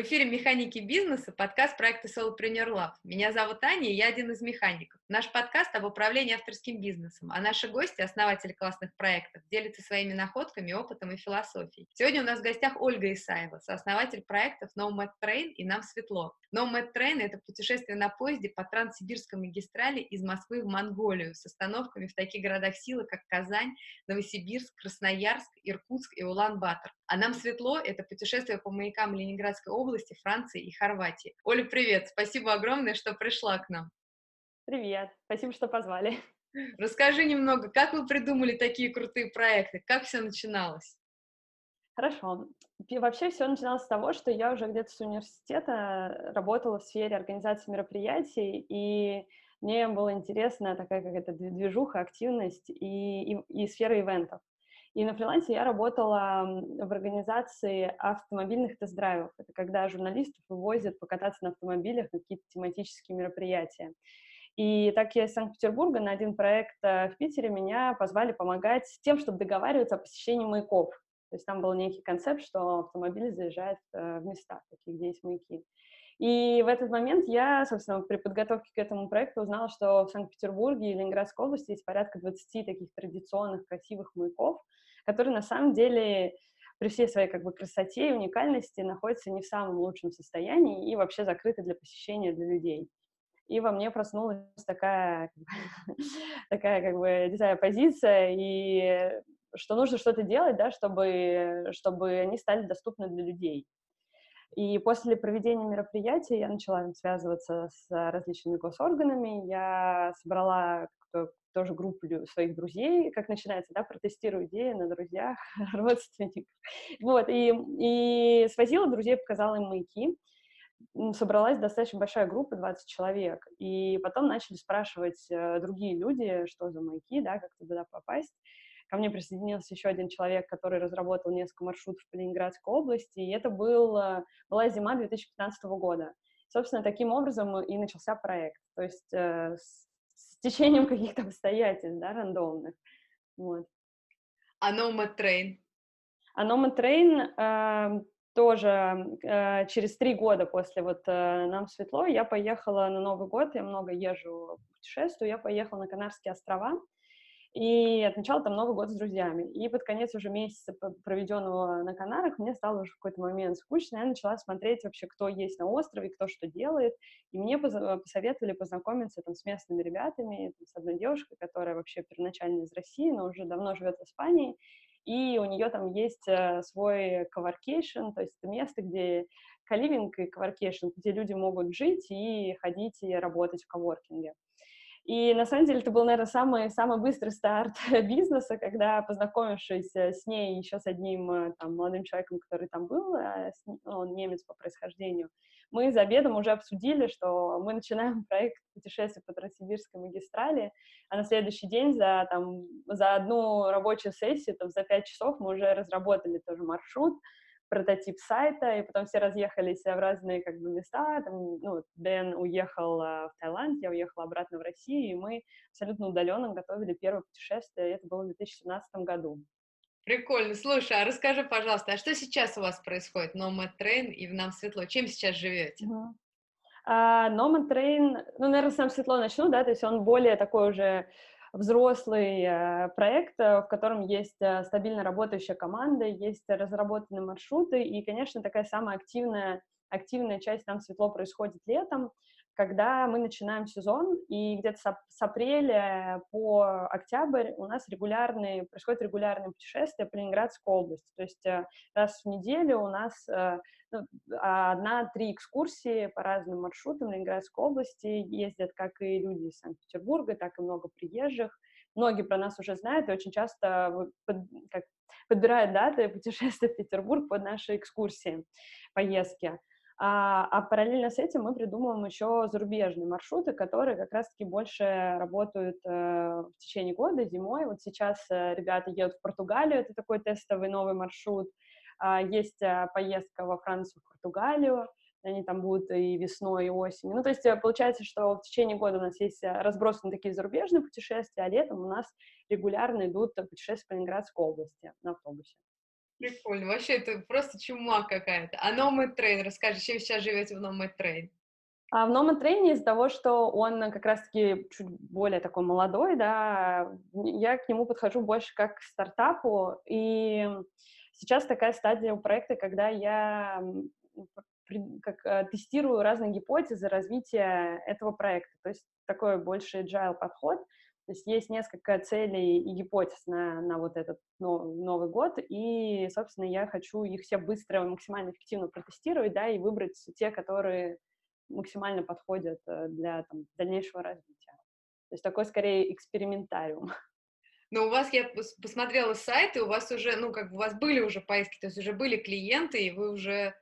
В эфире «Механики бизнеса», подкаст проекта Solopreneur Lab. Меня зовут Аня, и я один из механиков. Наш подкаст об управлении авторским бизнесом, а наши гости, основатели классных проектов, делятся своими находками, опытом и философией. Сегодня у нас в гостях Ольга Исаева, сооснователь проектов Nomad Train и «Нам светло». Nomad Train — это путешествие на поезде по Транссибирской магистрали из Москвы в Монголию с остановками в таких городах силы, как Казань, Новосибирск, Красноярск, Иркутск и Улан-Батор. А «Нам светло» — это путешествие по маякам Ленинградской области, Франции и Хорватии. Оля, привет! Спасибо огромное, что пришла к нам. Привет! Спасибо, что позвали. Расскажи немного, как вы придумали такие крутые проекты? Как все начиналось? Хорошо. Вообще все начиналось с того, что я уже где-то с университета работала в сфере организации мероприятий, и мне было интересно такая как это движуха, активность и, и, и сфера ивентов. И на фрилансе я работала в организации автомобильных тест-драйвов. Это когда журналистов вывозят покататься на автомобилях на какие-то тематические мероприятия. И так я из Санкт-Петербурга на один проект э, в Питере меня позвали помогать тем, чтобы договариваться о посещении маяков. То есть там был некий концепт, что автомобиль заезжает э, в места, такие, где есть маяки. И в этот момент я, собственно, при подготовке к этому проекту узнала, что в Санкт-Петербурге и Ленинградской области есть порядка 20 таких традиционных красивых маяков, которые на самом деле при всей своей как бы красоте и уникальности находятся не в самом лучшем состоянии и вообще закрыты для посещения для людей. И во мне проснулась такая, такая как бы, не знаю, позиция, и что нужно что-то делать, да, чтобы, чтобы они стали доступны для людей. И после проведения мероприятия я начала связываться с различными госорганами, я собрала тоже группу своих друзей, как начинается, да, протестирую идеи на друзьях, родственниках. Вот, и, и свозила друзей, показала им маяки. Собралась достаточно большая группа, 20 человек. И потом начали спрашивать э, другие люди, что за маяки, да, как туда попасть. Ко мне присоединился еще один человек, который разработал несколько маршрутов по Ленинградской области, и это был, э, была зима 2015 года. Собственно, таким образом и начался проект. То есть э, течением каких-то обстоятельств, да, рандомных. Вот. А Nomad Train? А Nomad Train э, тоже э, через три года после вот э, «Нам светло» я поехала на Новый год, я много езжу, путешествую, я поехала на Канарские острова, и отмечала там Новый год с друзьями. И под конец уже месяца, проведенного на Канарах, мне стало уже в какой-то момент скучно, я начала смотреть вообще, кто есть на острове, кто что делает, и мне посоветовали познакомиться там с местными ребятами, там, с одной девушкой, которая вообще первоначально из России, но уже давно живет в Испании, и у нее там есть э, свой коворкейшн, то есть это место, где каливинг и коворкейшн, где люди могут жить и ходить и работать в коворкинге. И на самом деле это был, наверное, самый, самый быстрый старт бизнеса, когда, познакомившись э, с ней еще с одним э, там, молодым человеком, который там был, э, он немец по происхождению, мы за обедом уже обсудили, что мы начинаем проект путешествия по Транссибирской магистрали, а на следующий день за, там, за одну рабочую сессию, там, за пять часов мы уже разработали тоже маршрут, прототип сайта, и потом все разъехались в разные как бы места, там, ну, Дэн уехал э, в Таиланд, я уехала обратно в Россию, и мы абсолютно удаленно готовили первое путешествие, это было в 2017 году. Прикольно. Слушай, а расскажи, пожалуйста, а что сейчас у вас происходит? Nomad Train и в Нам Светло. Чем сейчас живете? Uh-huh. Uh, Nomad Train, ну, наверное, с Нам Светло начну, да, то есть он более такой уже взрослый э, проект, э, в котором есть э, стабильно работающая команда, есть разработанные маршруты, и, конечно, такая самая активная, активная часть там светло происходит летом, когда мы начинаем сезон, и где-то с апреля по октябрь у нас регулярные, происходят регулярные путешествия по Ленинградской области. То есть раз в неделю у нас ну, одна-три экскурсии по разным маршрутам Ленинградской области. Ездят как и люди из Санкт-Петербурга, так и много приезжих. Многие про нас уже знают и очень часто под, как, подбирают даты путешествия в Петербург под наши экскурсии, поездки. А, а параллельно с этим мы придумываем еще зарубежные маршруты, которые как раз-таки больше работают э, в течение года, зимой. Вот сейчас э, ребята едут в Португалию, это такой тестовый новый маршрут. А, есть а, поездка во Францию, в Португалию, они там будут и весной, и осенью. Ну, то есть э, получается, что в течение года у нас есть э, разбросаны такие зарубежные путешествия, а летом у нас регулярно идут путешествия по Ленинградской области на автобусе. Прикольно. Вообще, это просто чума какая-то. А Nomad Train, расскажи, чем сейчас живете в Nomad Train? А в Nomad Train из-за того, что он как раз-таки чуть более такой молодой, да, я к нему подхожу больше как к стартапу, и сейчас такая стадия у проекта, когда я как, э, тестирую разные гипотезы развития этого проекта. То есть такой больше agile подход. То есть есть несколько целей и гипотез на, на вот этот Новый год, и, собственно, я хочу их все быстро, максимально эффективно протестировать, да, и выбрать те, которые максимально подходят э, для там, дальнейшего развития. То есть такой, скорее, экспериментариум. Но у вас, я посмотрела сайты, у вас уже, ну, как бы у вас были уже поиски, то есть уже были клиенты, и вы уже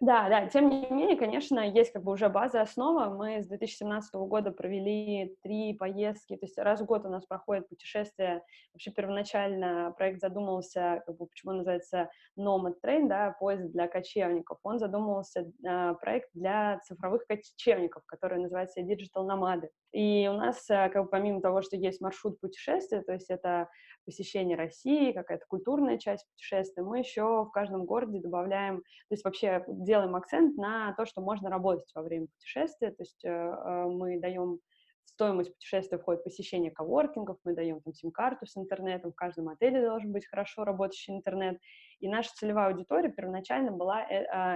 да, да, тем не менее, конечно, есть как бы уже база, основа. Мы с 2017 года провели три поездки, то есть раз в год у нас проходит путешествие. Вообще первоначально проект задумывался, как бы, почему называется Nomad Train, да, поезд для кочевников. Он задумывался э, проект для цифровых кочевников, который называется Digital Nomады. И у нас, э, как бы, помимо того, что есть маршрут путешествия, то есть это посещение России, какая-то культурная часть путешествия, мы еще в каждом городе добавляем, то есть вообще делаем акцент на то, что можно работать во время путешествия, то есть э, э, мы даем стоимость путешествия входит посещение коворкингов, мы даем там сим-карту с интернетом, в каждом отеле должен быть хорошо работающий интернет, и наша целевая аудитория первоначально была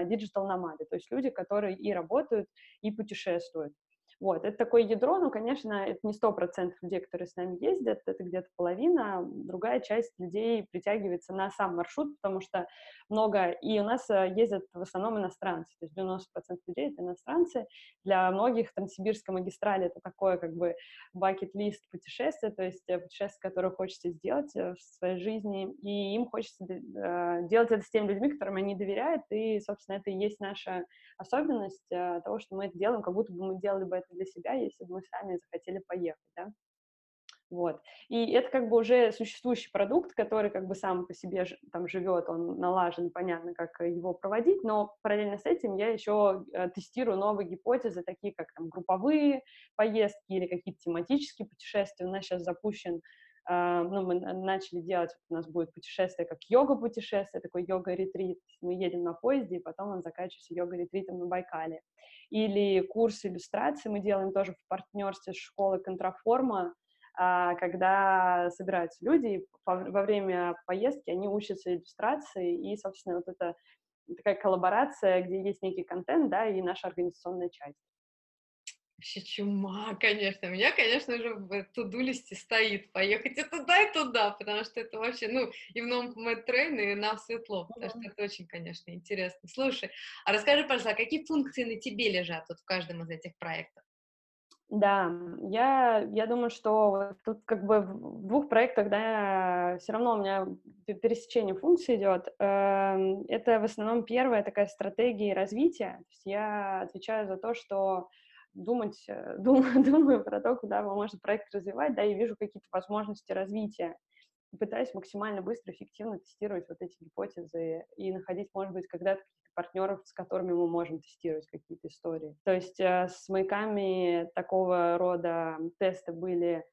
диджитал-номады, то есть люди, которые и работают, и путешествуют. Вот, это такое ядро, но, конечно, это не сто процентов людей, которые с нами ездят, это где-то половина, другая часть людей притягивается на сам маршрут, потому что много, и у нас э, ездят в основном иностранцы, то есть 90% людей это иностранцы, для многих там сибирская магистраль это такое как бы бакет-лист путешествия, то есть э, путешествие, которое хочется сделать э, в своей жизни, и им хочется делать это с теми людьми, которым они доверяют, и, собственно, это и есть наша особенность того, что мы это делаем, как будто бы мы делали бы это для себя, если бы мы сами захотели поехать, да. Вот. И это как бы уже существующий продукт, который как бы сам по себе там живет, он налажен, понятно, как его проводить, но параллельно с этим я еще э, тестирую новые гипотезы, такие как там групповые поездки или какие-то тематические путешествия. У нас сейчас запущен ну, мы начали делать, у нас будет путешествие как йога-путешествие, такой йога-ретрит. Мы едем на поезде, и потом он заканчивается йога-ретритом на Байкале. Или курс иллюстрации мы делаем тоже в партнерстве с школой Контраформа, а, когда собираются люди, во время поездки они учатся иллюстрации, и, собственно, вот это такая коллаборация, где есть некий контент, да, и наша организационная часть. Вообще чума, конечно. У меня, конечно же, в to-do list е стоит поехать и туда, и туда, потому что это вообще, ну, и в Nomad Train, и на Светлов, потому что это очень, конечно, интересно. Слушай, а расскажи, пожалуйста, а какие функции на тебе лежат вот в каждом из этих проектов? Да, я, я думаю, что тут как бы в двух проектах, да, все равно у меня пересечение функций идет. Эм, это в основном первая такая стратегия развития. То есть я отвечаю за то, что думать, э, думаю, думаю про то, куда можно проект развивать, да, и вижу какие-то возможности развития. Пытаюсь максимально быстро, эффективно тестировать вот эти гипотезы и находить, может быть, когда-то партнеров, с которыми мы можем тестировать какие-то истории. То есть э, с маяками такого рода тесты были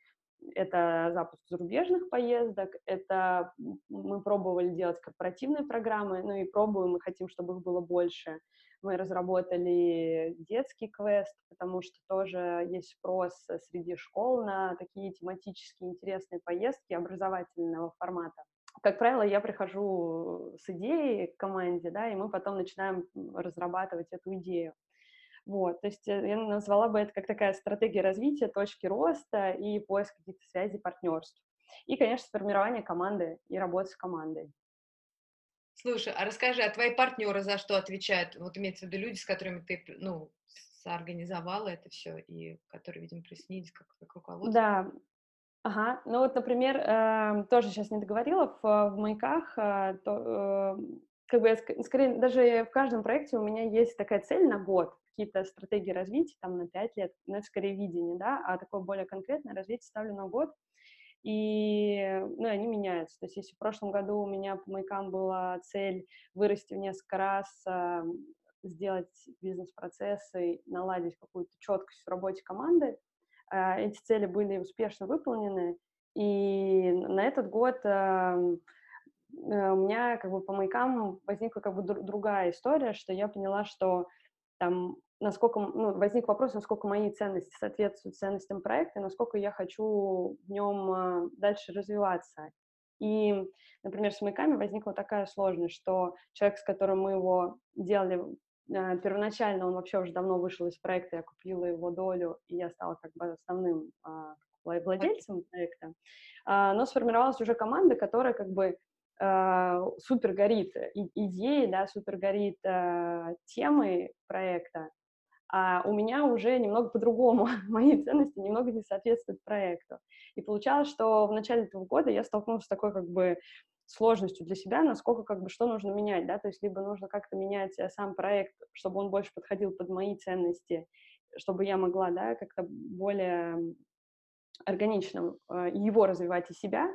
это запуск зарубежных поездок, это мы пробовали делать корпоративные программы, ну и пробуем, мы хотим, чтобы их было больше. Мы разработали детский квест, потому что тоже есть спрос среди школ на такие тематические интересные поездки образовательного формата как правило, я прихожу с идеей к команде, да, и мы потом начинаем разрабатывать эту идею. Вот, то есть э, я назвала бы это как такая стратегия развития, точки роста и поиск каких-то связей, партнерств. И, конечно, сформирование команды и работа с командой. Слушай, а расскажи, а твои партнеры за что отвечают? Вот имеется в виду люди, с которыми ты, ну, соорганизовала это все, и которые, видимо, приснились как, как руководство? Да, Ага, ну вот, например, э, тоже сейчас не договорила, в, в маяках, э, то, э, как бы я, скорее, даже в каждом проекте у меня есть такая цель на год, какие-то стратегии развития, там, на пять лет, но это скорее видение, да, а такое более конкретное развитие ставлю на год, и, ну, они меняются. То есть если в прошлом году у меня по маякам была цель вырасти в несколько раз, э, сделать бизнес-процессы, наладить какую-то четкость в работе команды, а, эти цели были успешно выполнены, и на этот год у меня как бы по маякам возникла как бы другая история, что я поняла, что там насколько, ну, возник вопрос, насколько мои ценности соответствуют ценностям проекта, насколько я хочу в нем а, дальше развиваться. И, например, с маяками возникла такая сложность, что человек, с которым мы его делали а, первоначально, он вообще уже давно вышел из проекта, я купила его долю, и я стала как бы основным а, владельцем проекта. Но сформировалась уже команда, которая как бы супер горит идеей, да, супер горит темой проекта, а у меня уже немного по-другому, мои ценности немного не соответствуют проекту. И получалось, что в начале этого года я столкнулась с такой как бы сложностью для себя, насколько как бы что нужно менять, да, то есть либо нужно как-то менять э, сам проект, чтобы он больше подходил под мои ценности, чтобы я могла, да, как-то более органично э, его развивать и себя,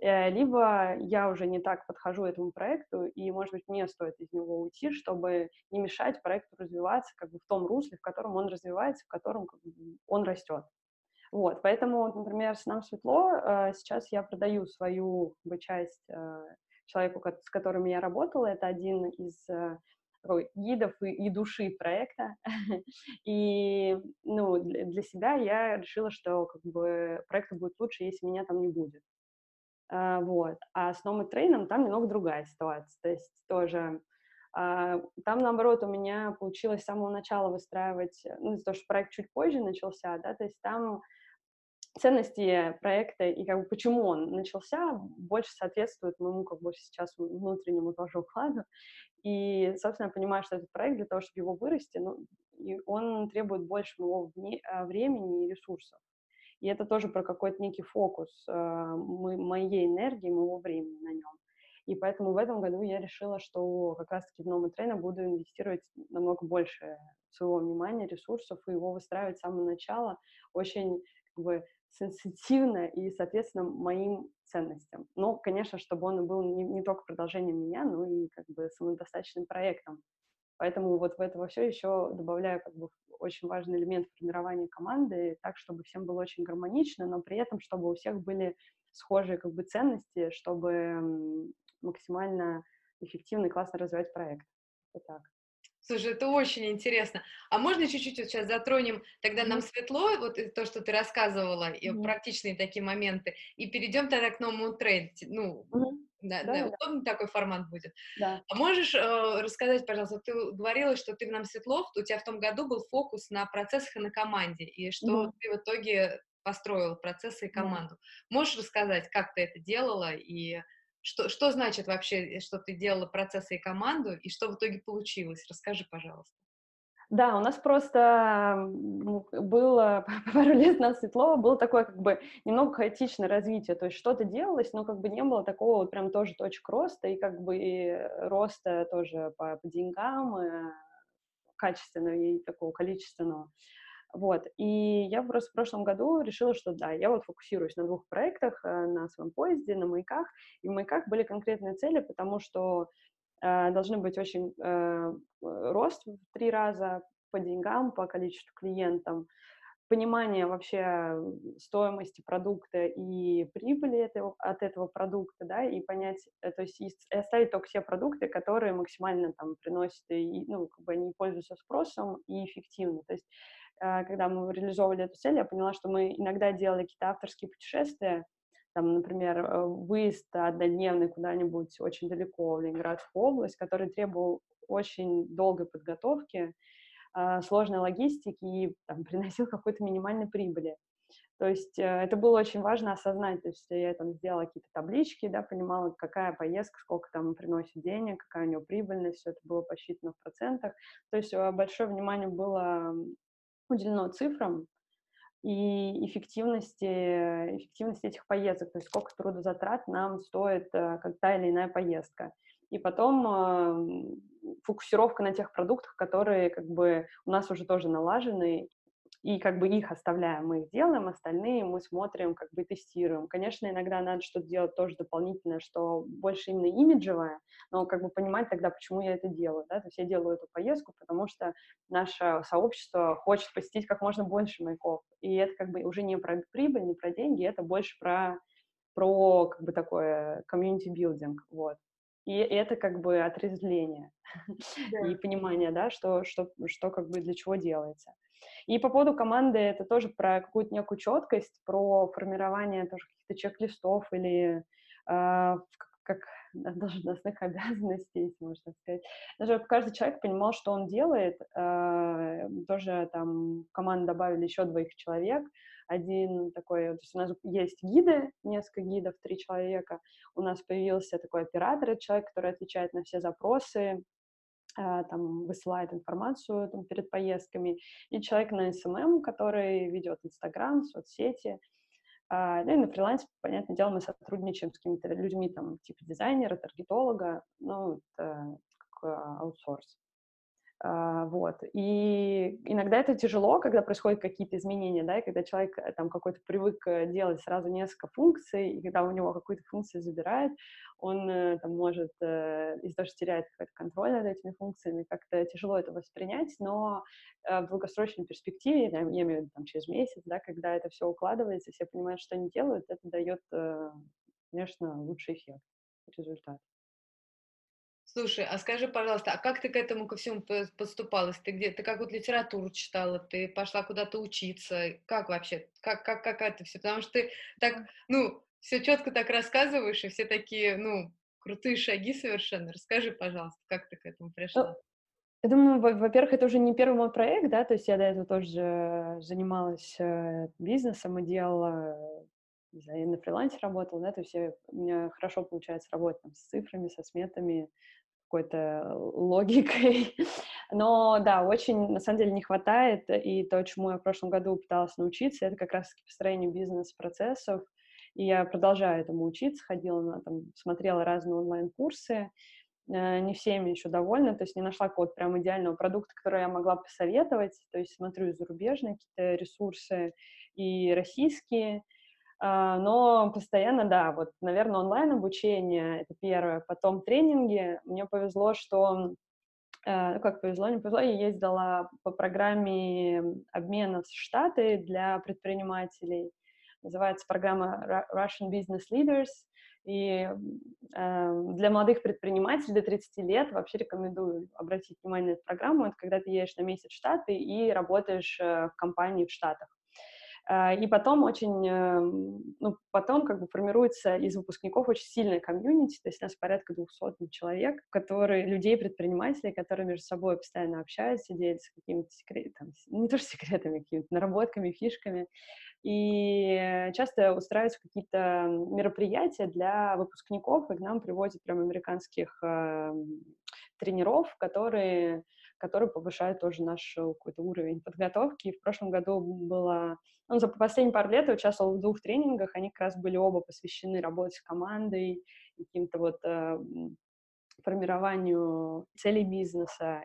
либо я уже не так подхожу этому проекту, и, может быть, мне стоит из него уйти, чтобы не мешать проекту развиваться как бы в том русле, в котором он развивается, в котором как бы, он растет. Вот, поэтому, например, с нам светло, э, сейчас я продаю свою как бы, часть э, человеку, с которым я работала, это один из такой, гидов и, и души проекта. и ну, для, себя я решила, что как бы проекту будет лучше, если меня там не будет. А, вот. А с новым трейном там немного другая ситуация. То есть тоже а, там, наоборот, у меня получилось с самого начала выстраивать, ну, из-за того, что проект чуть позже начался, да, то есть там ценности проекта и как бы почему он начался больше соответствует моему как бы сейчас внутреннему тоже укладу. И, собственно, я понимаю, что этот проект для того, чтобы его вырасти, ну, и он требует больше моего а, времени и ресурсов. И это тоже про какой-то некий фокус э, моей энергии, моего времени на нем. И поэтому в этом году я решила, что как раз-таки в новый тренер буду инвестировать намного больше своего внимания, ресурсов, и его выстраивать с самого начала очень как бы, сенситивно и, соответственно, моим ценностям. Но, конечно, чтобы он был не, не только продолжением меня, но и как бы самодостаточным проектом. Поэтому вот в это все еще добавляю как бы очень важный элемент формирования команды, так, чтобы всем было очень гармонично, но при этом, чтобы у всех были схожие как бы ценности, чтобы максимально эффективно и классно развивать проект. Вот так. Слушай, это очень интересно. А можно чуть-чуть вот сейчас затронем, тогда нам светло, вот то, что ты рассказывала, и mm-hmm. практичные такие моменты, и перейдем тогда к новому тренду. Ну, mm-hmm. Да, да, да, удобный такой формат будет. Да. А можешь э, рассказать, пожалуйста, ты говорила, что ты в нам Светлов, у тебя в том году был фокус на процессах и на команде, и что mm ты в итоге построил процессы и команду. mm Можешь рассказать, как ты это делала и что, что значит вообще, что ты делала процессы и команду, и что в итоге получилось? Расскажи, пожалуйста. Да, у нас просто было пару лет на Светлова было такое как бы немного хаотичное развитие, то есть что-то делалось, но как бы не было такого вот прям тоже точек роста и как бы и роста тоже по, по деньгам, и э, качественного и такого количественного. Вот, и я просто в прошлом году решила, что да, я вот фокусируюсь на двух проектах, э, на своем поезде, на маяках, и в маяках были конкретные цели, потому что должны быть очень э, рост в три раза по деньгам, по количеству клиентов, понимание вообще стоимости продукта и прибыли этого, от этого продукта, да, и понять, э, то есть и оставить только те продукты, которые максимально там приносят, и, ну, как бы они пользуются спросом и эффективно. То есть, когда мы реализовывали эту цель, я поняла, что мы иногда делали какие-то авторские путешествия, там, например, э, выезд однодневный куда-нибудь очень далеко в Ленинградскую область, который требовал очень долгой подготовки, а, сложной логистики и там, приносил какой-то минимальной прибыли. То есть э, это было очень важно осознать, то есть я там сделала какие-то таблички, да, понимала, какая поездка, сколько там приносит денег, какая у нее прибыльность, все это было посчитано в процентах. То есть э, большое внимание было уделено цифрам, и эффективности, эффективности этих поездок, то есть сколько трудозатрат нам стоит э, как та или иная поездка. И потом э, фокусировка на тех продуктах, которые как бы у нас уже тоже налажены, и как бы их оставляем, мы их делаем, остальные мы смотрим, как бы тестируем. Конечно, иногда надо что-то делать тоже дополнительное, что больше именно имиджевое, но как бы понимать тогда, почему я это делаю, да, то есть я делаю эту поездку, потому что наше сообщество хочет посетить как можно больше маяков, и это как бы уже не про прибыль, не про деньги, это больше про про как бы такое community building, вот. И это как бы отрезвление да. и понимание, да, что, что, что как бы для чего делается. И по поводу команды это тоже про какую-то некую четкость, про формирование тоже каких-то чек-листов или э, как должностных обязанностей, если можно сказать. Даже каждый человек понимал, что он делает. Э, тоже там в команду добавили еще двоих человек, один такой, то есть у нас есть гиды, несколько гидов, три человека, у нас появился такой оператор, человек, который отвечает на все запросы, там, высылает информацию там, перед поездками, и человек на SMM, который ведет Инстаграм, соцсети, а, ну и на фрилансе, понятное дело, мы сотрудничаем с какими-то людьми, там, типа дизайнера, таргетолога, ну, это как аутсорс. А, вот. И иногда это тяжело, когда происходят какие-то изменения, да, и когда человек э, там какой-то привык э, делать сразу несколько функций, и когда у него какую-то функцию забирает, он э, там может из-за того, что теряет какой-то контроль над этими функциями, как-то тяжело это воспринять, но в долгосрочной перспективе, я имею в виду там через месяц, да, когда это все укладывается, все понимают, что они делают, это дает, конечно, лучший эффект, результат. Слушай, а скажи, пожалуйста, а как ты к этому ко всему подступалась? Ты где, ты как вот литературу читала, ты пошла куда-то учиться? Как вообще? Как, как, как это все? Потому что ты так, ну, все четко так рассказываешь, и все такие, ну, крутые шаги совершенно. Расскажи, пожалуйста, как ты к этому пришла? Я думаю, во-первых, это уже не первый мой проект, да, то есть я до этого тоже занималась э, бизнесом и делала, не знаю, я на фрилансе работала, да, то есть я, у меня хорошо получается работать там, с цифрами, со сметами, какой-то логикой. Но да, очень, на самом деле, не хватает. И то, чему я в прошлом году пыталась научиться, это как раз построение бизнес-процессов. И я продолжаю этому учиться, ходила на, там, смотрела разные онлайн-курсы, э, не всеми еще довольна, то есть не нашла какого-то прям идеального продукта, который я могла посоветовать, то есть смотрю зарубежные какие-то ресурсы и российские, но постоянно, да, вот, наверное, онлайн-обучение — это первое, потом тренинги. Мне повезло, что э, ну, как повезло, не повезло, я ездила по программе обмена в Штаты для предпринимателей. Называется программа Russian Business Leaders. И э, для молодых предпринимателей до 30 лет вообще рекомендую обратить внимание на эту программу. Это когда ты едешь на месяц в Штаты и работаешь э, в компании в Штатах. А, и потом очень, эм, ну, потом как бы формируется из выпускников очень сильная комьюнити, то есть у нас порядка 200 человек, которые, людей-предпринимателей, которые между собой постоянно общаются, делятся какими-то секретами, не то что секретами, какими-то наработками, фишками. И часто устраиваются какие-то мероприятия для выпускников, и к нам привозят прям американских э, тренеров, которые которые повышают тоже наш э, какой-то уровень подготовки. в прошлом году было, ну, за последние пару лет я участвовала в двух тренингах, они как раз были оба посвящены работе с командой, каким-то вот э, формированию целей бизнеса,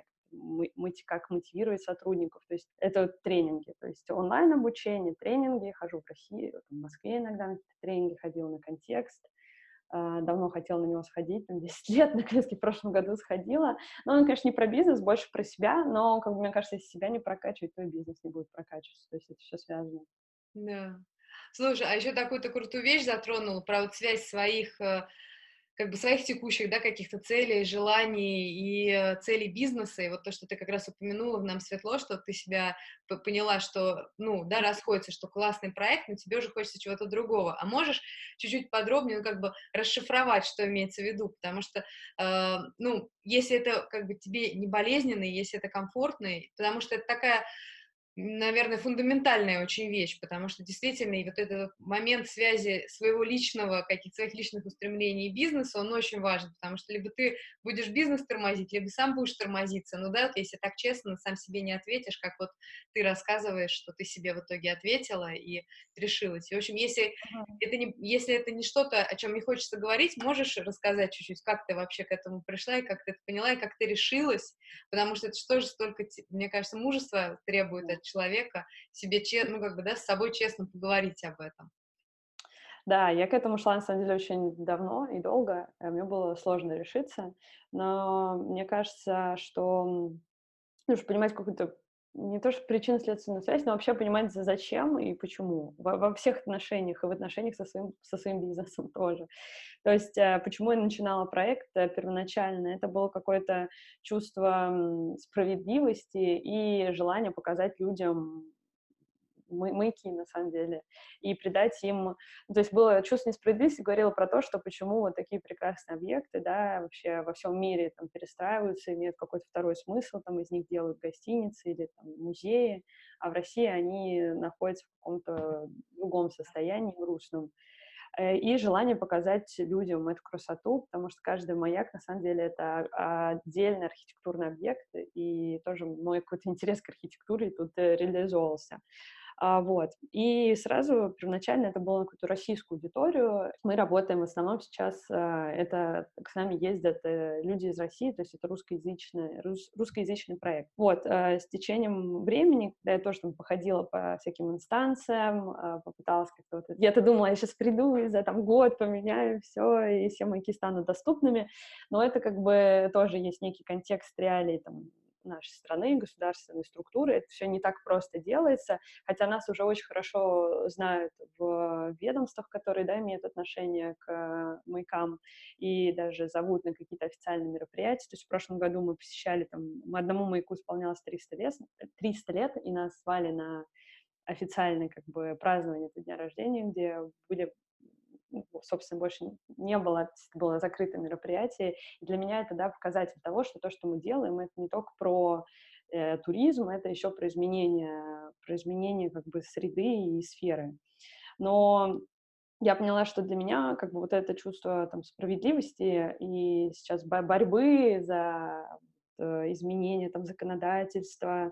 как мотивировать сотрудников. То есть это тренинги, то есть онлайн-обучение, тренинги. Хожу в России, в Москве иногда на тренинги ходила на контекст. А, давно хотела на него сходить, там, 10 лет, наконец-таки в прошлом году сходила. Но он, конечно, не про бизнес, больше про себя, но, как бы, мне кажется, если себя не прокачивать, то и бизнес не будет прокачиваться, то есть это все связано. Да. Слушай, а еще такую-то крутую вещь затронула про вот связь своих э, как бы своих текущих, да, каких-то целей, желаний и э, целей бизнеса, и вот то, что ты как раз упомянула в «Нам светло», что ты себя поняла, что, ну, да, расходится, что классный проект, но тебе уже хочется чего-то другого, а можешь чуть-чуть подробнее, ну, как бы расшифровать, что имеется в виду, потому что, э, ну, если это как бы тебе не болезненно, если это комфортно, потому что это такая наверное, фундаментальная очень вещь, потому что действительно и вот этот момент связи своего личного, каких-то своих личных устремлений и бизнеса, он очень важен, потому что либо ты будешь бизнес тормозить, либо сам будешь тормозиться. Ну да, вот если так честно, сам себе не ответишь, как вот ты рассказываешь, что ты себе в итоге ответила и решилась. И, в общем, если, uh-huh. это, не, если это не что-то, о чем не хочется говорить, можешь рассказать чуть-чуть, как ты вообще к этому пришла, и как ты это поняла, и как ты решилась, потому что это же тоже столько, мне кажется, мужества требует человека, себе, ну, как бы, да, с собой честно поговорить об этом. Да, я к этому шла, на самом деле, очень давно и долго. Мне было сложно решиться, но мне кажется, что нужно понимать какую-то не то, что причинно-следственную связь, но вообще понимать, зачем и почему. Во, во всех отношениях, и в отношениях со своим, со своим бизнесом тоже. То есть э, почему я начинала проект э, первоначально? Это было какое-то чувство справедливости и желание показать людям маяки, на самом деле, и придать им... То есть было чувство несправедливости, говорило про то, что почему вот такие прекрасные объекты, да, вообще во всем мире там перестраиваются, имеют какой-то второй смысл, там из них делают гостиницы или там, музеи, а в России они находятся в каком-то другом состоянии, грустном э, и желание показать людям эту красоту, потому что каждый маяк, на самом деле, это отдельный архитектурный объект, и тоже мой какой-то интерес к архитектуре тут э, реализовался. А, вот. И сразу первоначально это было на какую-то российскую аудиторию. Мы работаем в основном сейчас, а, это к нами ездят э, люди из России, то есть это русскоязычный, рус, русскоязычный проект. Вот, а, с течением времени, когда я тоже там походила по всяким инстанциям, попыталась как-то вот... Я-то думала, я сейчас приду и за там год поменяю все, и все маяки станут доступными, но это как бы тоже есть некий контекст реалий там нашей страны, государственной структуры. Это все не так просто делается, хотя нас уже очень хорошо знают в ведомствах, которые да, имеют отношение к маякам, и даже зовут на какие-то официальные мероприятия. То есть в прошлом году мы посещали, там, одному маяку исполнялось 300 лет, 300 лет и нас звали на официальное как бы празднование этого дня рождения, где были собственно, больше не было, было закрытое мероприятие. И для меня это, да, показатель того, что то, что мы делаем, это не только про э, туризм, это еще про изменение, про изменение как бы среды и сферы. Но я поняла, что для меня как бы вот это чувство там справедливости и сейчас борьбы за э, изменение там законодательства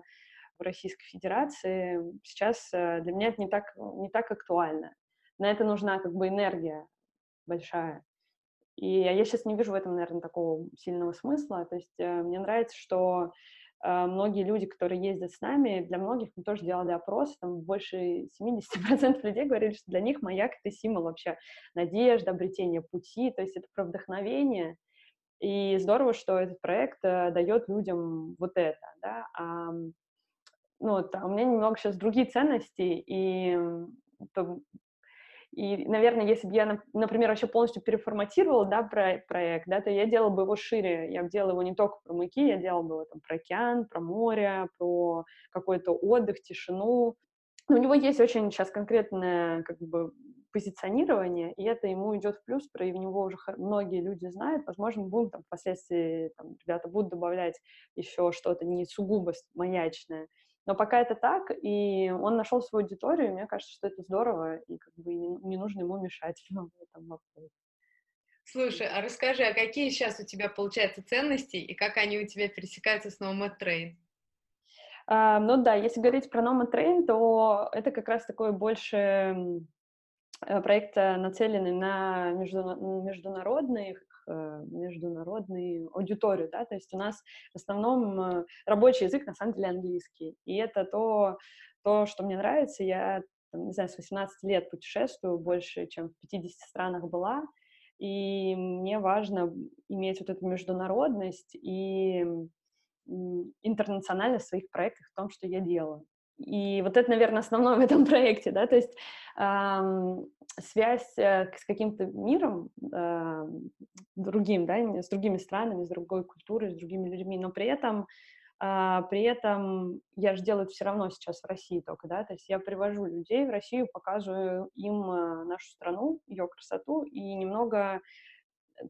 в Российской Федерации сейчас э, для меня это не так, не так актуально на это нужна как бы энергия большая. И я сейчас не вижу в этом, наверное, такого сильного смысла. То есть э, мне нравится, что э, многие люди, которые ездят с нами, для многих мы тоже делали опрос, там больше 70% людей говорили, что для них маяк — это символ вообще надежды, обретения пути, то есть это про вдохновение. И здорово, что этот проект э, дает людям вот это, да. А, ну, вот, а у меня немного сейчас другие ценности, и и, наверное, если бы я, например, вообще полностью переформатировала, да, про проект, да, то я делала бы его шире. Я бы делала его не только про маяки, я делала бы его там про океан, про море, про какой-то отдых, тишину. Но у него есть очень сейчас конкретное, как бы, позиционирование, и это ему идет в плюс, про него уже многие люди знают, возможно, будем там впоследствии, там, ребята будут добавлять еще что-то не сугубо маячное, но пока это так, и он нашел свою аудиторию, и мне кажется, что это здорово, и как бы не, нужно ему мешать в этом вопросе. Слушай, а расскажи, а какие сейчас у тебя, получается, ценности, и как они у тебя пересекаются с Nomad Train? А, ну да, если говорить про Nomad Train, то это как раз такой больше проект, э, нацеленный на международных Э, международную аудиторию, да, то есть у нас в основном э, рабочий язык на самом деле английский, и это то, то что мне нравится, я, там, не знаю, с 18 лет путешествую, больше, чем в 50 странах была, и мне важно иметь вот эту международность и интернациональность в своих проектах в том, что я делаю. И вот это, наверное, основное в этом проекте, да, то есть эм, связь э, с каким-то миром э, другим, да, с другими странами, с другой культурой, с другими людьми, но при этом Uh, при этом я же делаю это все равно сейчас в России только, да, то есть я привожу людей в Россию, показываю им uh, нашу страну, ее красоту и немного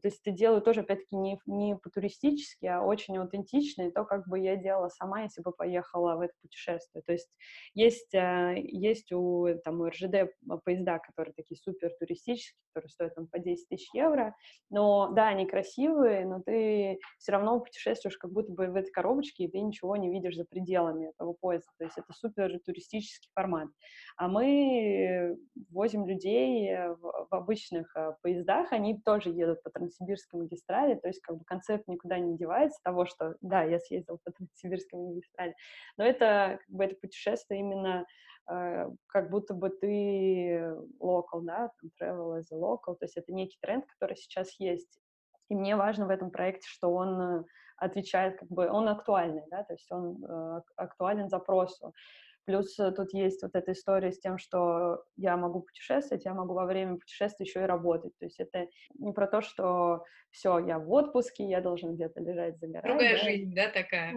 то есть это делаю тоже, опять-таки, не, не по-туристически, а очень аутентично, и то, как бы я делала сама, если бы поехала в это путешествие. То есть есть, э, есть у, там, у РЖД поезда, которые такие супер туристические, которые стоят там по 10 тысяч евро, но, да, они красивые, но ты все равно путешествуешь как будто бы в этой коробочке, и ты ничего не видишь за пределами этого поезда, то есть это супер туристический формат. А мы возим людей в, в обычных э, поездах, они тоже едут по Транссибирской магистрали, то есть как бы концепт никуда не девается того, что да, я съездил по Транссибирской магистрали, но это как бы это путешествие именно э, как будто бы ты local, да, там, travel as a local, то есть это некий тренд, который сейчас есть, и мне важно в этом проекте, что он отвечает, как бы, он актуальный, да, то есть он э, актуален запросу. Плюс э, тут есть вот эта история с тем, что я могу путешествовать, я могу во время путешествия еще и работать. То есть это не про то, что все, я в отпуске, я должен где-то лежать, загорать. Другая да? жизнь, да, такая?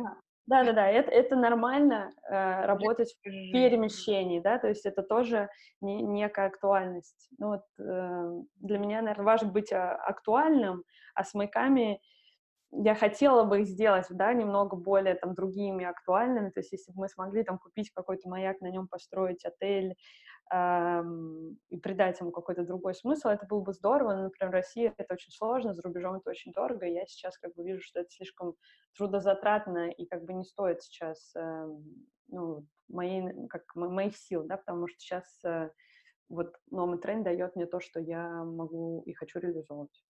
Да, да, да, это, это нормально э, работать в перемещении, да, то есть это тоже не, некая актуальность. Ну вот э, для меня, наверное, важно быть а, актуальным, а с маяками я хотела бы их сделать, да, немного более там другими актуальными, то есть если бы мы смогли там купить какой-то маяк, на нем построить отель эм, и придать ему какой-то другой смысл, это было бы здорово, но, например, в России это очень сложно, за рубежом это очень дорого, и я сейчас как бы вижу, что это слишком трудозатратно и как бы не стоит сейчас, э, ну, моей, как, моих сил, да, потому что сейчас э, вот новый тренд дает мне то, что я могу и хочу реализовывать.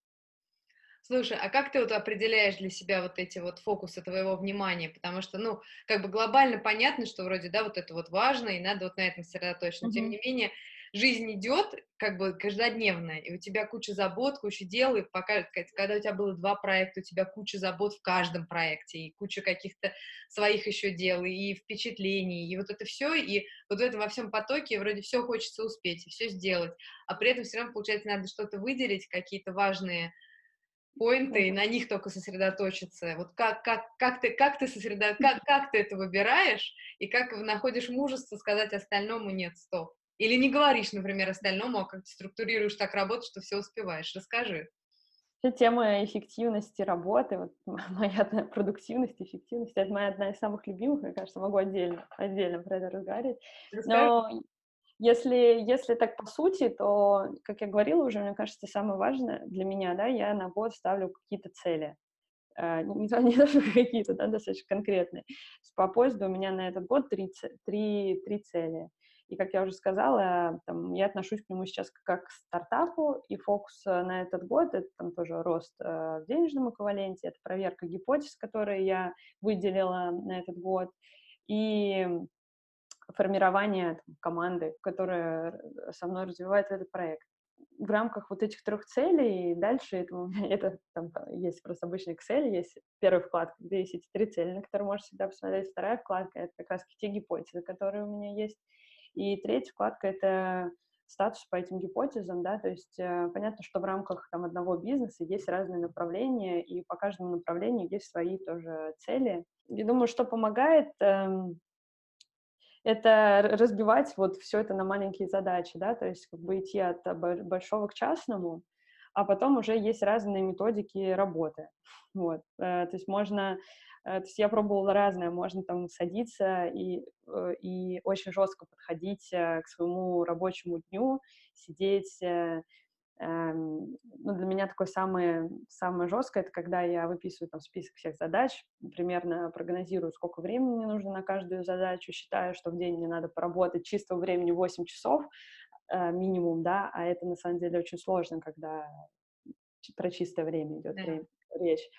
Слушай, а как ты вот определяешь для себя вот эти вот фокусы твоего внимания? Потому что, ну, как бы глобально понятно, что вроде, да, вот это вот важно, и надо вот на этом сосредоточиться. Но, mm-hmm. тем не менее, жизнь идет как бы каждодневная, и у тебя куча забот, куча дел, и пока, когда у тебя было два проекта, у тебя куча забот в каждом проекте, и куча каких-то своих еще дел, и впечатлений, и вот это все, и вот в этом во всем потоке вроде все хочется успеть, и все сделать, а при этом все равно, получается, надо что-то выделить, какие-то важные поинты и на них только сосредоточиться. Вот как, как, как, ты, как, ты сосредо... как, как ты это выбираешь и как находишь мужество сказать остальному «нет, стоп». Или не говоришь, например, остальному, а как ты структурируешь так работу, что все успеваешь. Расскажи. Тема эффективности работы, вот моя продуктивность, эффективность, это моя одна из самых любимых, мне кажется, могу отдельно, отдельно про это разговаривать. Но если, если так по сути, то, как я говорила уже, мне кажется, самое важное для меня, да, я на год ставлю какие-то цели. Uh, не, не даже какие-то, да, достаточно конкретные. По поезду у меня на этот год три, три, три цели. И, как я уже сказала, там, я отношусь к нему сейчас как к стартапу, и фокус э, на этот год — это там тоже рост э, в денежном эквиваленте, это проверка гипотез, которые я выделила на этот год, и формирование там, команды, которая со мной развивает этот проект. В рамках вот этих трех целей дальше это, это там есть просто обычный Excel, есть первая вкладка, где есть эти три цели, на которые можешь всегда посмотреть. Вторая вкладка — это как раз те гипотезы, которые у меня есть. И третья вкладка — это статус по этим гипотезам, да, то есть э, понятно, что в рамках там одного бизнеса есть разные направления, и по каждому направлению есть свои тоже цели. Я думаю, что помогает э, это разбивать вот все это на маленькие задачи, да, то есть как бы идти от большого к частному, а потом уже есть разные методики работы, вот, э, то есть можно, э, то есть я пробовала разное, можно там садиться и, э, и очень жестко подходить к своему рабочему дню, сидеть ну, для меня такое самое, самое жесткое, это когда я выписываю там список всех задач, примерно прогнозирую, сколько времени мне нужно на каждую задачу, считаю, что в день мне надо поработать чистого времени 8 часов э, минимум, да, а это на самом деле очень сложно, когда про чистое время идет yeah. речь.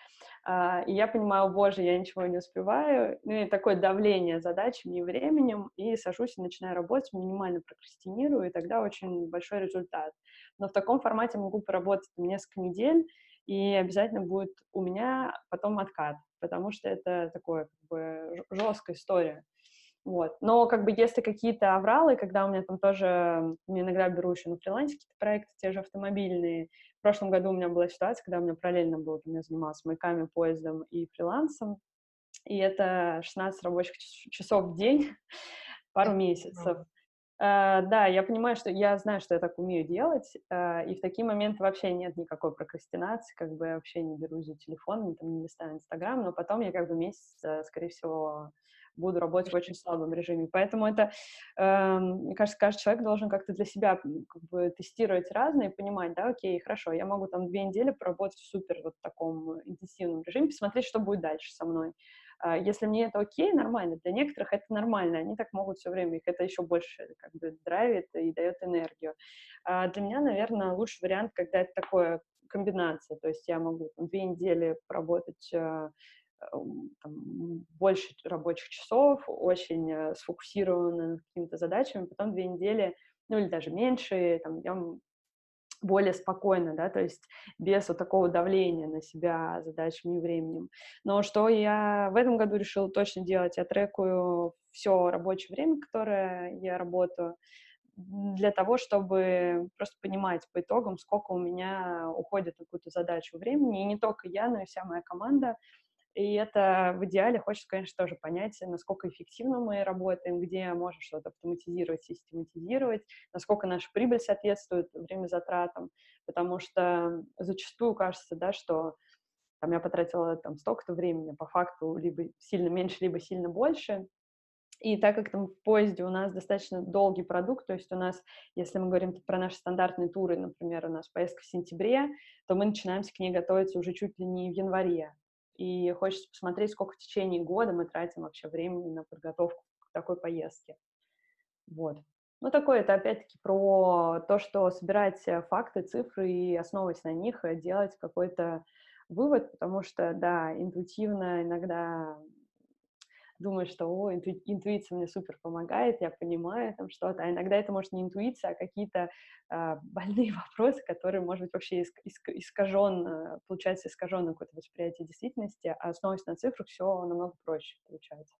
А, и я понимаю, боже, я ничего не успеваю, ну и такое давление задачами и временем, и сажусь и начинаю работать, минимально прокрастинирую, и тогда очень большой результат но в таком формате могу поработать несколько недель, и обязательно будет у меня потом откат, потому что это такое как бы жесткая история. Вот. Но как бы если какие-то авралы, когда у меня там тоже, я иногда беру еще на фрилансе какие-то проекты, те же автомобильные. В прошлом году у меня была ситуация, когда у меня параллельно было, я занималась маяками, поездом и фрилансом, и это 16 рабочих часов в день, пару месяцев. Uh, да, я понимаю, что я знаю, что я так умею делать, uh, и в такие моменты вообще нет никакой прокрастинации, как бы я вообще не беру за телефон, там, не листаю Инстаграм, но потом я как бы месяц, uh, скорее всего, буду работать в очень слабом режиме. Поэтому это, э, мне кажется, каждый человек должен как-то для себя как бы тестировать разные, понимать, да, окей, хорошо, я могу там две недели поработать в супер вот таком интенсивном режиме, посмотреть, что будет дальше со мной. А, если мне это окей, нормально. Для некоторых это нормально, они так могут все время, их это еще больше как бы драйвит и дает энергию. А для меня, наверное, лучший вариант, когда это такое комбинация, то есть я могу там, две недели поработать а, там, больше рабочих часов, очень э, сфокусированно над какими-то задачами, потом две недели, ну или даже меньше, там, я более спокойно, да, то есть без вот такого давления на себя задачами и временем. Но что я в этом году решила точно делать, я трекаю все рабочее время, которое я работаю, для того, чтобы просто понимать по итогам, сколько у меня уходит на какую-то задачу времени, и не только я, но и вся моя команда, и это в идеале хочется, конечно, тоже понять, насколько эффективно мы работаем, где можем что-то автоматизировать, систематизировать, насколько наша прибыль соответствует время затратам, потому что зачастую кажется, да, что там я потратила там столько-то времени, по факту либо сильно меньше, либо сильно больше, и так как там в поезде у нас достаточно долгий продукт, то есть у нас, если мы говорим про наши стандартные туры, например, у нас поездка в сентябре, то мы начинаемся к ней готовиться уже чуть ли не в январе и хочется посмотреть, сколько в течение года мы тратим вообще времени на подготовку к такой поездке. Вот. Ну, такое это опять-таки про то, что собирать э, факты, цифры и основываясь на них, э, делать какой-то вывод, потому что, да, интуитивно иногда думаешь, что о, инту, интуиция мне супер помогает, я понимаю там что-то, а иногда это может не интуиция, а какие-то э, больные вопросы, которые, может быть, вообще иск, иск, искажен, получается искаженное какое-то восприятие действительности, а основываясь на цифрах, все намного проще получается.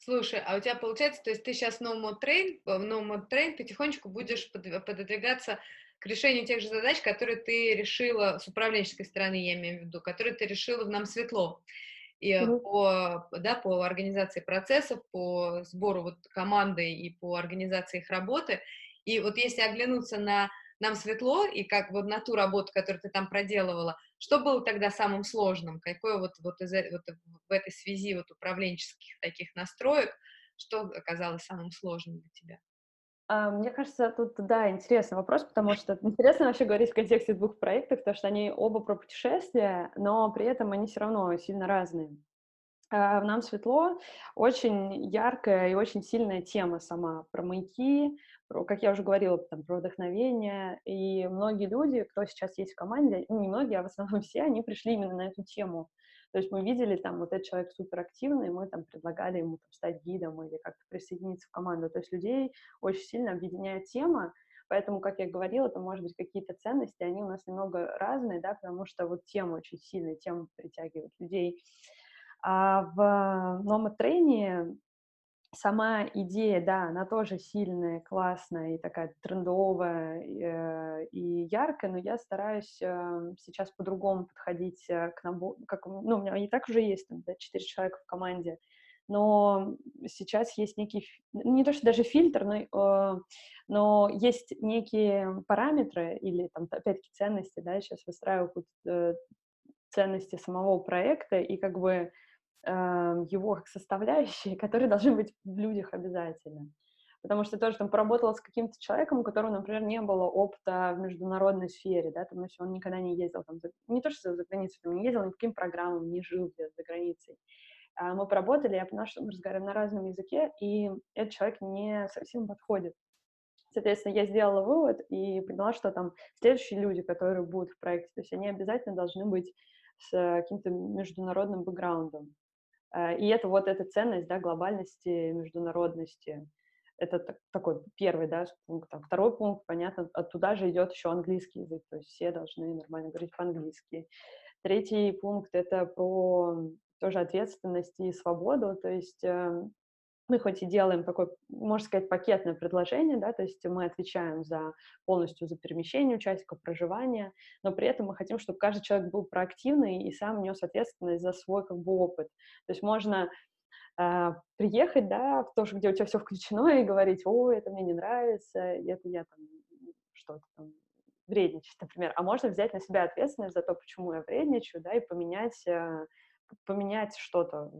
Слушай, а у тебя получается, то есть ты сейчас в No Train, в No Train потихонечку будешь пододвигаться к решению тех же задач, которые ты решила с управленческой стороны, я имею в виду, которые ты решила в «Нам светло» и mm-hmm. по, да, по организации процессов, по сбору вот команды и по организации их работы. И вот если оглянуться на нам светло, и как вот на ту работу, которую ты там проделывала, что было тогда самым сложным? Какое вот, вот, из, вот в этой связи вот управленческих таких настроек, что оказалось самым сложным для тебя? А, мне кажется, тут, да, интересный вопрос, потому что интересно вообще говорить в контексте двух проектов, потому что они оба про путешествия, но при этом они все равно сильно разные. А, в «Нам светло» очень яркая и очень сильная тема сама про маяки, про, как я уже говорила, там, про вдохновение, и многие люди, кто сейчас есть в команде, ну, не многие, а в основном все, они пришли именно на эту тему. То есть мы видели, там, вот этот человек суперактивный, мы там предлагали ему там, стать гидом или как-то присоединиться в команду. То есть людей очень сильно объединяет тема, Поэтому, как я говорила, это может быть какие-то ценности, они у нас немного разные, да, потому что вот тема очень сильная, тема притягивает людей. А в номотрейне сама идея, да, она тоже сильная, классная и такая трендовая э, и яркая, но я стараюсь э, сейчас по-другому подходить э, к набору, как, ну, у меня и так уже есть там, да, 4 человека в команде, но сейчас есть некий, не то что даже фильтр, но, но есть некие параметры или там опять-таки ценности, да, сейчас выстраиваю ценности самого проекта, и как бы его как составляющие, которые должны быть в людях обязательно. Потому что тоже там поработала с каким-то человеком, у которого, например, не было опыта в международной сфере, да, там, если он никогда не ездил там, за, не то что за границу, там, не ездил ни каким программам, не жил где за границей. А мы поработали, я поняла, что мы разговариваем на разном языке, и этот человек не совсем подходит. Соответственно, я сделала вывод и поняла, что там следующие люди, которые будут в проекте, то есть они обязательно должны быть с каким-то международным бэкграундом. Э, и это вот эта ценность, да, глобальности, международности. Это так, такой первый, да, пункт. А второй пункт, понятно, оттуда же идет еще английский язык, то есть все должны нормально говорить по-английски. Третий пункт — это про тоже ответственность и свободу, то есть эм, мы хоть и делаем такое, можно сказать, пакетное предложение, да, то есть мы отвечаем за полностью за перемещение участников, проживание, но при этом мы хотим, чтобы каждый человек был проактивный и сам нес ответственность за свой как бы опыт. То есть можно э, приехать, да, в то, где у тебя все включено, и говорить, о, это мне не нравится, это я там что-то там вредничать, например. А можно взять на себя ответственность за то, почему я вредничаю, да, и поменять э, поменять что-то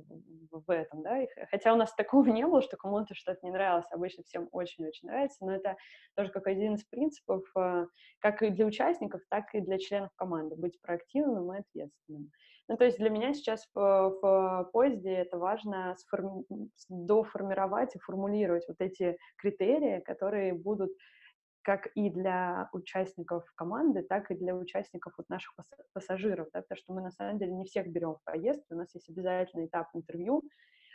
в этом, да, хотя у нас такого не было, что кому-то что-то не нравилось, обычно всем очень-очень нравится, но это тоже как один из принципов, э, как и для участников, так и для членов команды, быть проактивным и ответственным. Ну, то есть для меня сейчас в, в поезде это важно сформи- доформировать и формулировать вот эти критерии, которые будут как и для участников команды, так и для участников вот наших пассажиров, да, потому что мы на самом деле не всех берем в поездку, у нас есть обязательный этап интервью,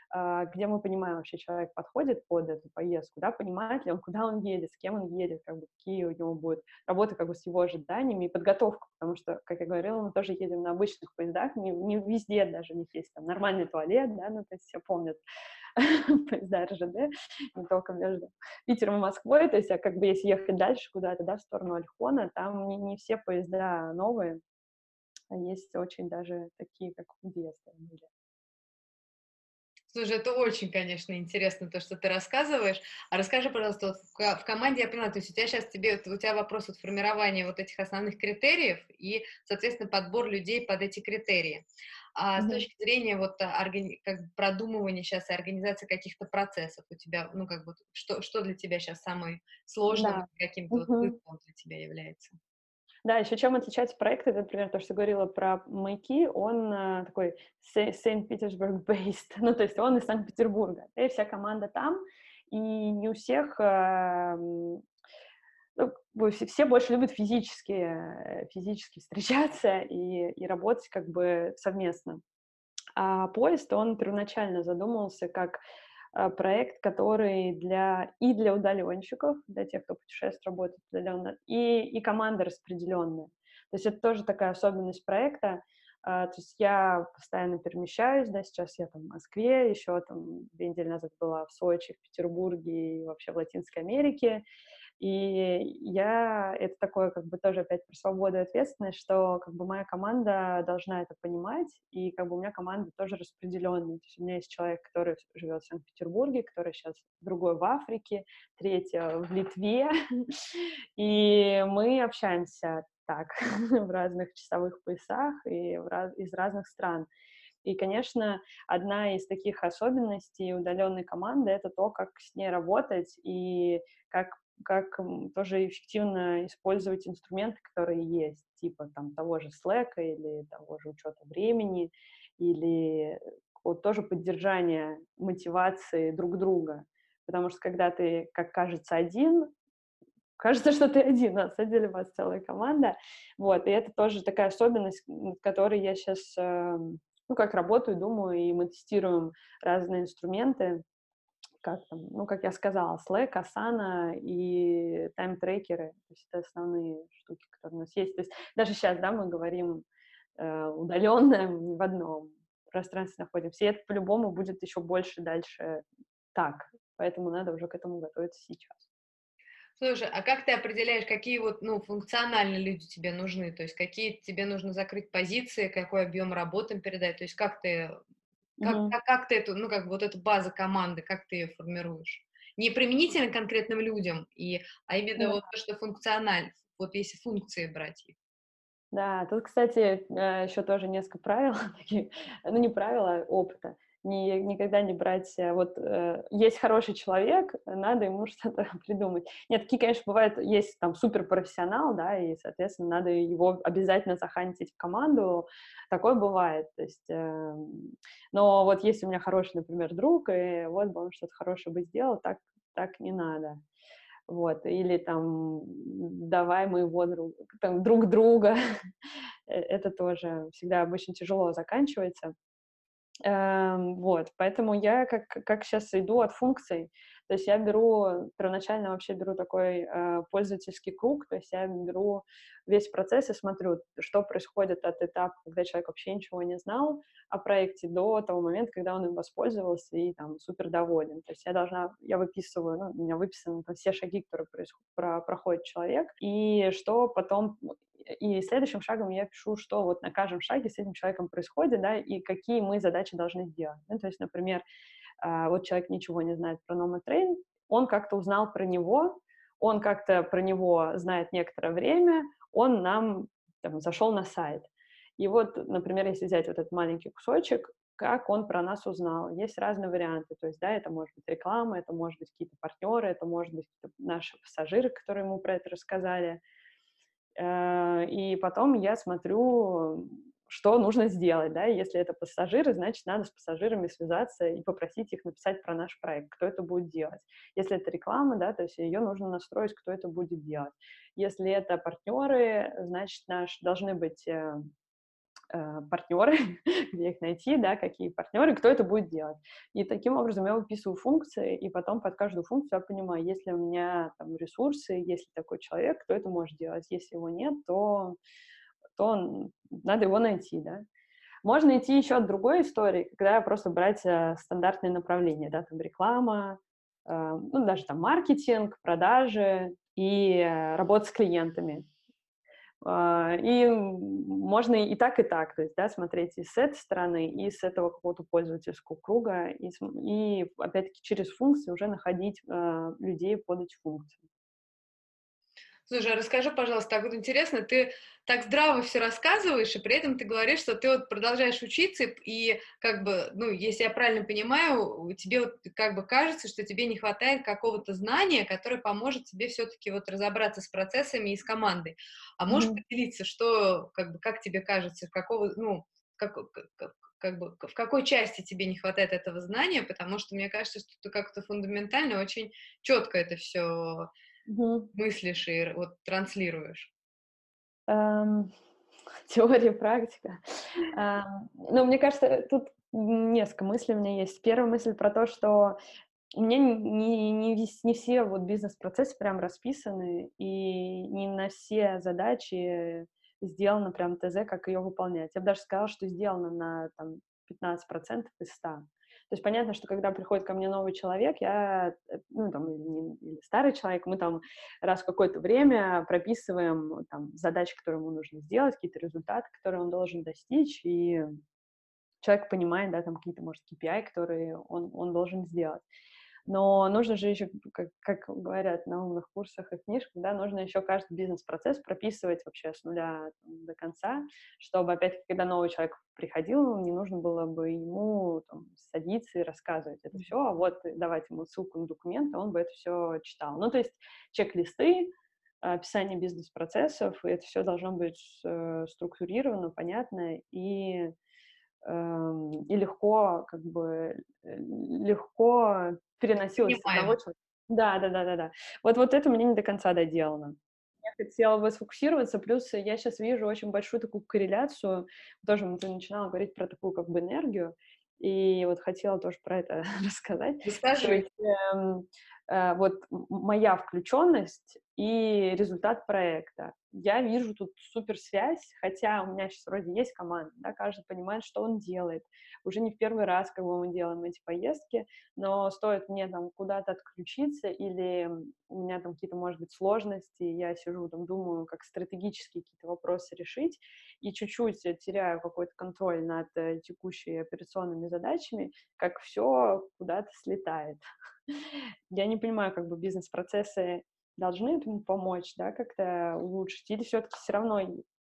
а, где мы понимаем, вообще человек подходит под эту поездку, да, понимает ли он, куда он едет, с кем он едет, как бы, какие у него будут работы как бы с его ожиданиями и подготовка, потому что, как я говорила, мы тоже едем на обычных поездах, не, не везде даже у них есть там нормальный туалет, да, ну, то есть все помнят поезда РЖД, не только между Питером и Москвой, то есть, а как бы если ехать дальше куда-то, да, в сторону Альхона, там не, не все поезда новые, а есть очень даже такие, как в детстве. Слушай, это очень, конечно, интересно, то, что ты рассказываешь. А расскажи, пожалуйста, вот в, в команде, я поняла, то есть у тебя сейчас тебе, у тебя вопрос от формирования вот этих основных критериев и, соответственно, подбор людей под эти критерии. А mm-hmm. с точки зрения вот а, органи- как продумывания сейчас и организации каких-то процессов у тебя, ну, как бы, что, что для тебя сейчас самое сложное, да. каким-то mm-hmm. вот вызовом для тебя является? Да, еще чем отличается проект, это, например, то, что говорила про маяки, он uh, такой Saint-Petersburg-based, ну, то есть он из Санкт-Петербурга, и вся команда там, и не у всех, uh, все больше любят физически, физически встречаться и, и работать как бы совместно. А поезд, он первоначально задумывался как а, проект, который для и для удаленщиков, для тех, кто путешествует, работает удаленно, и, и команда распределенная. То есть это тоже такая особенность проекта. Uh, то есть я постоянно перемещаюсь, да, сейчас я там в Москве, еще там две недели назад была в Сочи, в Петербурге и вообще в Латинской Америке. И я, это такое как бы тоже опять про свободу и ответственность, что как бы моя команда должна это понимать, и как бы у меня команда тоже распределенная. То есть у меня есть человек, который живет в Санкт-Петербурге, который сейчас другой в Африке, третья в Литве, и мы общаемся так в разных часовых поясах и раз, из разных стран. И, конечно, одна из таких особенностей удаленной команды — это то, как с ней работать и как как тоже эффективно использовать инструменты, которые есть, типа там того же Slack или того же учета времени, или вот тоже поддержание мотивации друг друга. Потому что когда ты, как кажется, один, кажется, что ты один, а на самом деле у вас целая команда. Вот, и это тоже такая особенность, над которой я сейчас, эм, ну, как работаю, думаю, и мы тестируем разные инструменты, как там, ну, как я сказала, Slack, Asana и тайм-трекеры, то есть это основные штуки, которые у нас есть. То есть даже сейчас, да, мы говорим э, удаленно, в одном пространстве находимся, и это по-любому будет еще больше дальше так, поэтому надо уже к этому готовиться сейчас. Слушай, а как ты определяешь, какие вот, ну, функциональные люди тебе нужны? То есть какие тебе нужно закрыть позиции, какой объем работы им передать? То есть как ты как, mm-hmm. как, как ты эту, ну, как вот эту базу команды, как ты ее формируешь? Не применительно конкретным людям, и, а именно mm-hmm. вот то, что функционально, вот если функции брать их. Да, тут, кстати, э, еще тоже несколько правил, ну, не правила, а опыта не, никогда не брать, э, вот э, есть хороший человек, надо ему что-то придумать. Нет, такие, конечно, бывают, есть там суперпрофессионал, да, и, соответственно, надо его обязательно захантить в команду, такое бывает, то есть, э, но вот если у меня хороший, например, друг, и вот бы он что-то хорошее бы сделал, так, так не надо. Вот, или там, давай моего друга, там, друг друга, э, это тоже всегда обычно тяжело заканчивается. Эм, вот, поэтому я как, как сейчас иду от функций, то есть я беру, первоначально вообще беру такой э, пользовательский круг, то есть я беру весь процесс и смотрю, что происходит от этапа, когда человек вообще ничего не знал о проекте, до того момента, когда он им воспользовался и там супер доволен. То есть я должна, я выписываю, ну, у меня выписаны там все шаги, которые происходят, про, проходит человек, и что потом и следующим шагом я пишу, что вот на каждом шаге с этим человеком происходит, да, и какие мы задачи должны сделать. Ну, то есть, например, вот человек ничего не знает про Nomad Train, он как-то узнал про него, он как-то про него знает некоторое время, он нам там, зашел на сайт. И вот, например, если взять вот этот маленький кусочек, как он про нас узнал. Есть разные варианты, то есть, да, это может быть реклама, это может быть какие-то партнеры, это может быть наши пассажиры, которые ему про это рассказали. Э, и потом я смотрю, что нужно сделать, да, если это пассажиры, значит, надо с пассажирами связаться и попросить их написать про наш проект, кто это будет делать. Если это реклама, да, то есть ее нужно настроить, кто это будет делать. Если это партнеры, значит, наш должны быть э, э, партнеры, где их найти, да, какие партнеры, кто это будет делать. И таким образом я выписываю функции, и потом под каждую функцию я понимаю, есть ли у меня там ресурсы, есть ли такой человек, кто это может делать. Если его нет, то, то надо его найти, да. Можно идти еще от другой истории, когда просто брать э, стандартные направления, да, там реклама, э, ну, даже там маркетинг, продажи и э, работа с клиентами. Uh, и можно и так, и так, то есть, да, смотреть и с этой стороны, и с этого какого-то пользовательского круга, и, и опять-таки, через функции уже находить uh, людей под эти функции. Слушай, а расскажи, пожалуйста, так вот интересно, ты так здраво все рассказываешь, и при этом ты говоришь, что ты вот продолжаешь учиться, и как бы, ну, если я правильно понимаю, тебе вот как бы кажется, что тебе не хватает какого-то знания, которое поможет тебе все-таки вот разобраться с процессами и с командой. А можешь mm-hmm. поделиться, что, как бы, как тебе кажется, какого, ну, как, как, как бы в какой части тебе не хватает этого знания, потому что мне кажется, что ты как-то фундаментально очень четко это все угу. мыслишь и вот транслируешь? Эм, теория, практика. Эм, ну, мне кажется, тут несколько мыслей у меня есть. Первая мысль про то, что у меня не, не, не, все вот бизнес-процессы прям расписаны, и не на все задачи сделано прям ТЗ, как ее выполнять. Я бы даже сказала, что сделано на там, 15% из 100. То есть понятно, что когда приходит ко мне новый человек, я, э, ну, там, или, или старый человек, мы там раз в какое-то время прописываем там задачи, которые ему нужно сделать, какие-то результаты, которые он должен достичь, и человек понимает, да, там какие-то, может, KPI, которые он, он должен сделать но нужно же еще, как, как говорят на умных курсах и книжках, да, нужно еще каждый бизнес-процесс прописывать вообще с нуля до конца, чтобы, опять-таки, когда новый человек приходил, не нужно было бы ему там, садиться и рассказывать это все, а вот давать ему ссылку на документы, он бы это все читал. Ну, то есть чек-листы, описание бизнес-процессов, и это все должно быть э, структурировано, понятно и и легко, как бы, э, легко переносилось с одного человека. Да, да, да, да, да. Вот, вот это меня не до конца доделано. Я хотела бы сфокусироваться, плюс я сейчас вижу очень большую такую корреляцию, тоже мы начинала говорить про такую как бы энергию, и вот хотела тоже про это рассказать. Расскажи. Есть, эм, э, вот моя включенность и результат проекта. Я вижу тут суперсвязь, хотя у меня сейчас вроде есть команда, да, каждый понимает, что он делает. Уже не в первый раз, как бы мы делаем эти поездки, но стоит мне там куда-то отключиться или у меня там какие-то, может быть, сложности, я сижу там, думаю, как стратегические какие-то вопросы решить, и чуть-чуть теряю какой-то контроль над э, текущими операционными задачами, как все куда-то слетает. Я не понимаю, как бы бизнес-процессы должны этому помочь, да, как-то улучшить, или все-таки все равно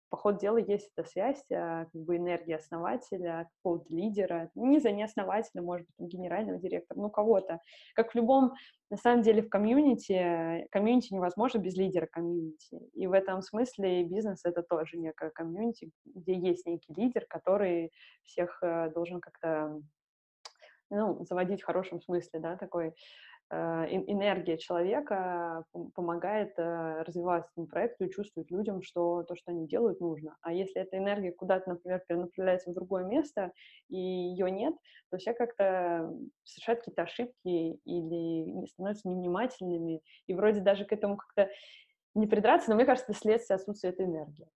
по ходу дела есть эта связь, а, как бы энергия основателя, какого-то лидера, не за неоснователя, может быть, генерального директора, ну, кого-то. Как в любом, на самом деле, в комьюнити, комьюнити невозможно без лидера комьюнити. И в этом смысле бизнес — это тоже некое комьюнити, где есть некий лидер, который всех э, должен как-то ну, заводить в хорошем смысле, да, такой энергия человека помогает э, развиваться этому проекту и чувствовать людям, что то, что они делают, нужно. А если эта энергия куда-то, например, перенаправляется в другое место, и ее нет, то все как-то совершают какие-то ошибки или становятся невнимательными, и вроде даже к этому как-то не придраться, но мне кажется, это следствие отсутствия этой энергии.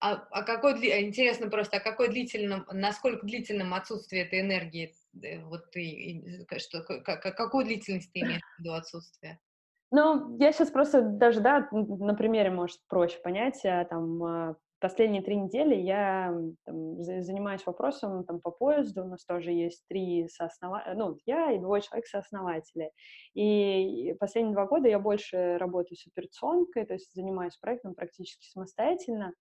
А, а какой, интересно просто, а какой длительным, насколько длительным отсутствие этой энергии, э, вот ты, что, как, какую длительность ты имеешь в виду отсутствия? Ну, я сейчас просто даже, да, на примере, может, проще понять, а, там, а, последние три недели я там, занимаюсь вопросом там, по поезду, у нас тоже есть три сооснователя, ну, я и двое человек сооснователи. И последние два года я больше работаю с операционкой, то есть занимаюсь проектом практически самостоятельно, а,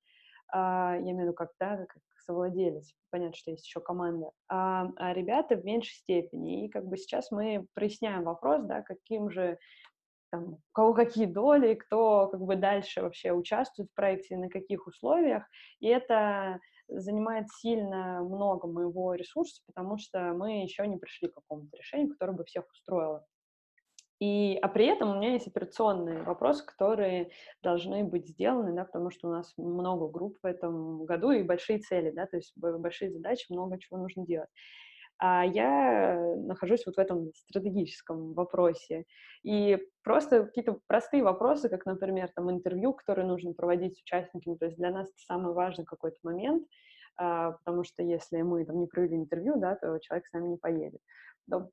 я имею в виду как, да, как совладелец, понятно, что есть еще команда, а, а ребята в меньшей степени. И как бы сейчас мы проясняем вопрос, да, каким же там, у кого какие доли, кто как бы дальше вообще участвует в проекте, на каких условиях, и это занимает сильно много моего ресурса, потому что мы еще не пришли к какому-то решению, которое бы всех устроило. И, а при этом у меня есть операционные вопросы, которые должны быть сделаны, да, потому что у нас много групп в этом году и большие цели, да, то есть большие задачи, много чего нужно делать. А я нахожусь вот в этом стратегическом вопросе. И просто какие-то простые вопросы, как, например, там интервью, которые нужно проводить с участниками, то есть для нас это самый важный какой-то момент, а, потому что если мы там не провели интервью, да, то человек с нами не поедет.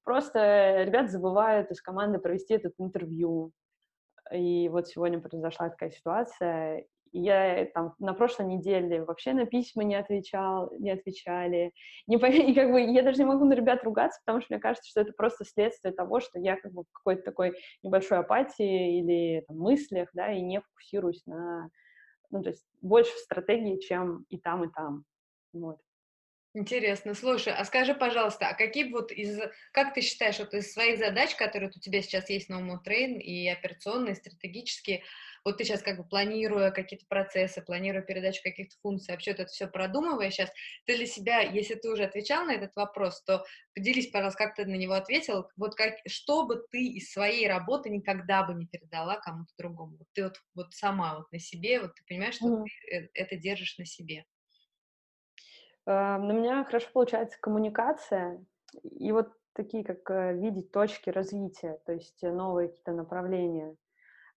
Просто ребят забывают из команды провести этот интервью. И вот сегодня произошла такая ситуация, я там на прошлой неделе вообще на письма не отвечал, не отвечали. Не, и как бы я даже не могу на ребят ругаться, потому что мне кажется, что это просто следствие того, что я как бы в какой-то такой небольшой апатии или там, мыслях, да, и не фокусируюсь на, ну, то есть больше в стратегии, чем и там, и там. Вот. Интересно. Слушай, а скажи, пожалуйста, а какие вот из, как ты считаешь, вот из своих задач, которые у тебя сейчас есть на Умутрейн, и операционные, и стратегические, вот ты сейчас как бы планируя какие-то процессы, планируя передачу каких-то функций, вообще это все продумывая сейчас, ты для себя, если ты уже отвечал на этот вопрос, то поделись, пожалуйста, как ты на него ответил, вот как, что бы ты из своей работы никогда бы не передала кому-то другому, вот ты вот, вот сама вот на себе, вот ты понимаешь, что mm-hmm. ты э, это держишь на себе. На меня хорошо получается коммуникация и вот такие, как э, видеть точки развития, то есть новые какие-то направления.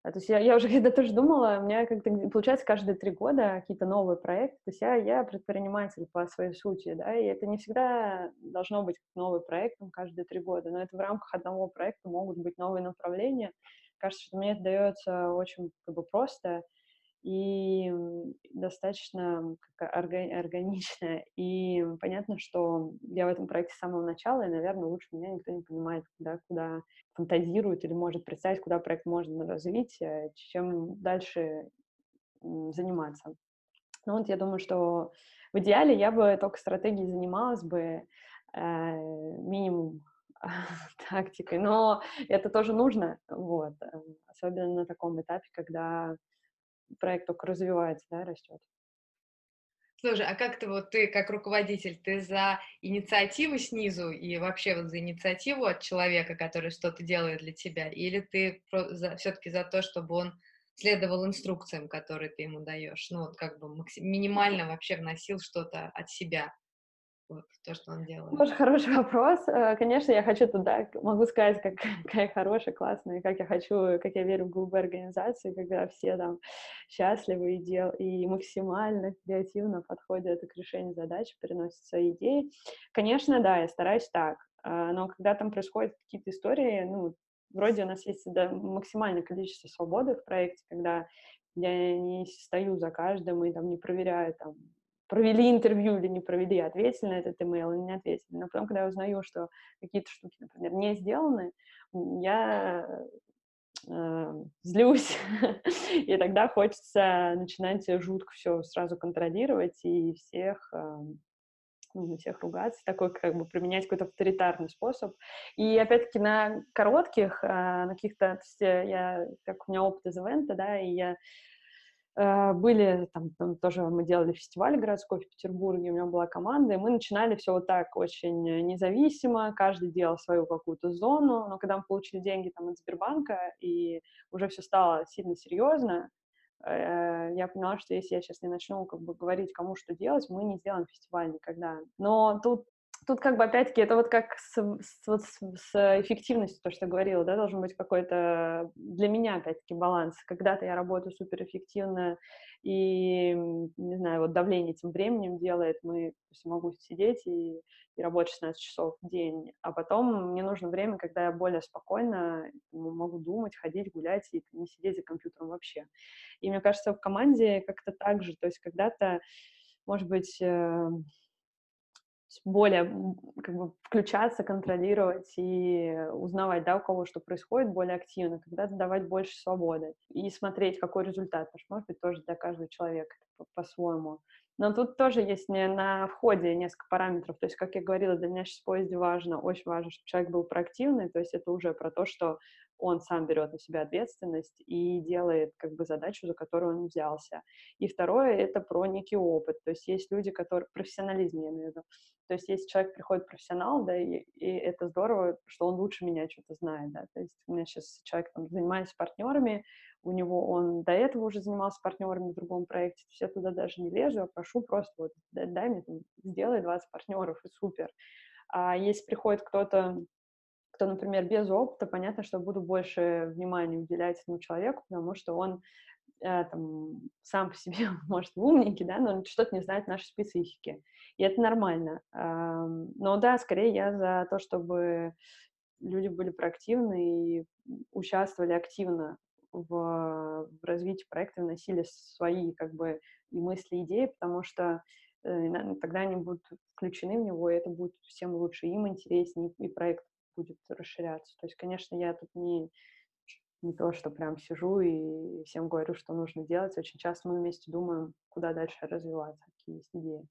А, то есть я, я уже когда тоже думала, у меня как-то получается каждые три года какие-то новые проекты. То есть я, я предприниматель по своей сути, да, и это не всегда должно быть новый проект там, каждые три года, но это в рамках одного проекта могут быть новые направления. Кажется, что мне это дается очень как бы просто и достаточно органично. И понятно, что я в этом проекте с самого начала, и, наверное, лучше меня никто не понимает, да, куда фантазирует или может представить, куда проект можно развить, э, чем дальше заниматься. Ну вот я думаю, что в идеале я бы только стратегией занималась бы э, минимум тактикой, но это тоже нужно, вот, э, особенно на таком этапе, когда проект только развивается, да, растет. Слушай, а как ты вот ты как руководитель, ты за инициативу снизу и вообще вот за инициативу от человека, который что-то делает для тебя, или ты все-таки за то, чтобы он следовал инструкциям, которые ты ему даешь, ну вот как бы минимально вообще вносил что-то от себя? Вот, то, что он делает? Тоже хороший вопрос. Э, конечно, я хочу туда, могу сказать, как, какая хорошая, классная, как я хочу, как я верю в голубые организации, когда все там счастливы и, дел, и максимально креативно подходят к решению задач, переносят свои идеи. Конечно, да, я стараюсь так, э, но когда там происходят какие-то истории, ну, вроде у нас есть да, максимальное количество свободы в проекте, когда я не стою за каждым и там не проверяю там провели интервью или не провели, ответили на этот имейл или не ответили. Но потом, когда я узнаю, что какие-то штуки, например, не сделаны, я э, злюсь, и тогда хочется начинать жутко все сразу контролировать и всех э, ну, всех ругаться, такой как бы применять какой-то авторитарный способ. И опять-таки на коротких, э, на каких-то, то есть я, как у меня опыт из ивента, да, и я Э, были, там, там тоже мы делали фестиваль городской в Петербурге, у меня была команда, и мы начинали все вот так очень независимо, каждый делал свою какую-то зону, но когда мы получили деньги там от Сбербанка, и уже все стало сильно серьезно, э, я поняла, что если я сейчас не начну как бы говорить, кому что делать, мы не сделаем фестиваль никогда. Но тут тут как бы опять-таки это вот как с, с, вот с, с эффективностью, то, что я говорила, да, должен быть какой-то для меня опять-таки баланс. Когда-то я работаю суперэффективно и, не знаю, вот давление этим временем делает, мы, то есть могу сидеть и, и работать 16 часов в день, а потом мне нужно время, когда я более спокойно могу думать, ходить, гулять и не сидеть за компьютером вообще. И мне кажется, в команде как-то так же, то есть когда-то, может быть, э, более как бы включаться, контролировать и узнавать, да, у кого что происходит более активно, когда давать больше свободы и смотреть, какой результат, потому что, может быть, тоже для каждого человека по-своему. Но тут тоже есть не на входе несколько параметров. То есть, как я говорила, для меня сейчас в поезде важно, очень важно, чтобы человек был проактивный. То есть это уже про то, что он сам берет на себя ответственность и делает как бы задачу, за которую он взялся. И второе — это про некий опыт. То есть есть люди, которые... Профессионализм, я имею в виду. То есть если человек приходит профессионал, да, и, и это здорово, что он лучше меня что-то знает, да. То есть у меня сейчас человек там занимается партнерами, у него он до этого уже занимался партнерами в другом проекте, то есть я туда даже не лезу, я прошу просто вот дай, дай мне, там, сделай 20 партнеров, и супер. А если приходит кто-то, кто, например, без опыта, понятно, что буду больше внимания уделять этому человеку, потому что он э, там, сам по себе, может, умненький, да, но что-то не знает нашей специфики. И это нормально. Но да, скорее я за то, чтобы люди были проактивны и участвовали активно в, в развитии проекта, вносили свои как бы и мысли, и идеи, потому что э, тогда они будут включены в него, и это будет всем лучше, им интереснее, и проект будет расширяться. То есть, конечно, я тут не, не то, что прям сижу и всем говорю, что нужно делать. Очень часто мы вместе думаем, куда дальше развиваться, какие есть идеи.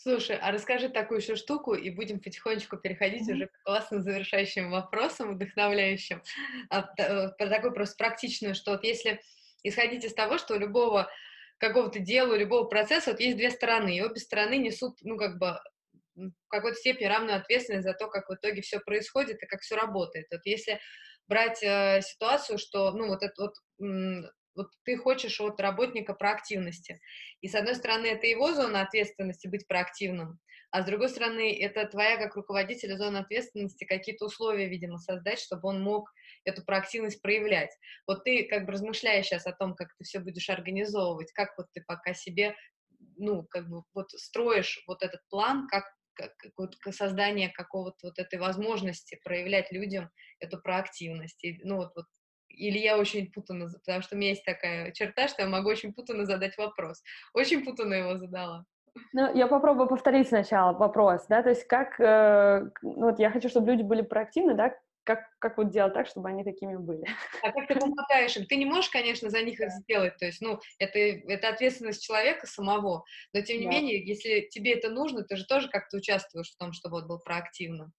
Слушай, а расскажи такую еще штуку, и будем потихонечку переходить mm-hmm. уже к классным завершающим вопросам, вдохновляющим. А, э, про такую просто практичную, что вот если исходить из того, что у любого какого-то дела, у любого процесса вот есть две стороны, и обе стороны несут, ну, как бы в какой-то степени равную ответственность за то, как в итоге все происходит и как все работает. Вот если брать э, ситуацию, что, ну, вот это вот вот ты хочешь от работника проактивности. И с одной стороны, это его зона ответственности быть проактивным, а с другой стороны, это твоя как руководителя зона ответственности какие-то условия, видимо, создать, чтобы он мог эту проактивность проявлять. Вот ты как бы размышляешь сейчас о том, как ты все будешь организовывать, как вот ты пока себе, ну, как бы вот строишь вот этот план, как как, вот создание какого-то вот этой возможности проявлять людям эту проактивность. И, ну, вот, вот или я очень путанно, потому что у меня есть такая черта, что я могу очень путанно задать вопрос. Очень путанно его задала. Ну, я попробую повторить сначала вопрос, да, то есть как, э, ну, вот я хочу, чтобы люди были проактивны, да, как, как вот делать так, чтобы они такими были. А как ты помогаешь им? Ты не можешь, конечно, за них да. сделать, то есть, ну, это, это ответственность человека самого, но тем не да. менее, если тебе это нужно, ты же тоже как-то участвуешь в том, чтобы вот был проактивным.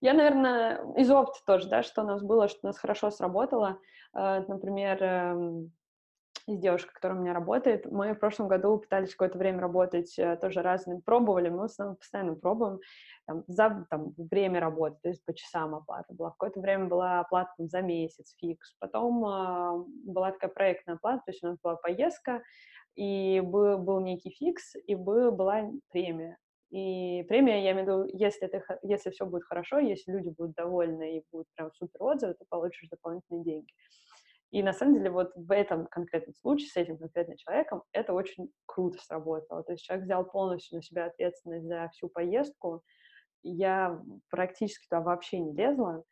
Я, наверное, из опыта тоже, да, что у нас было, что у нас хорошо сработало. Э, например, эм, с девушкой, которая у меня работает, мы в прошлом году пытались какое-то время работать э, тоже разными, пробовали, мы в основном постоянно пробуем там, за там, время работы, то есть по часам оплата была. Какое-то время была оплата там, за месяц, фикс. Потом э, была такая проектная оплата, то есть у нас была поездка, и был, был некий фикс, и был, была премия. И премия, я имею в виду, если, это, если все будет хорошо, если люди будут довольны и будут прям супер отзывы, то получишь дополнительные деньги. И на самом деле вот в этом конкретном случае с этим конкретным человеком это очень круто сработало. То есть человек взял полностью на себя ответственность за всю поездку. Я практически туда вообще не лезла.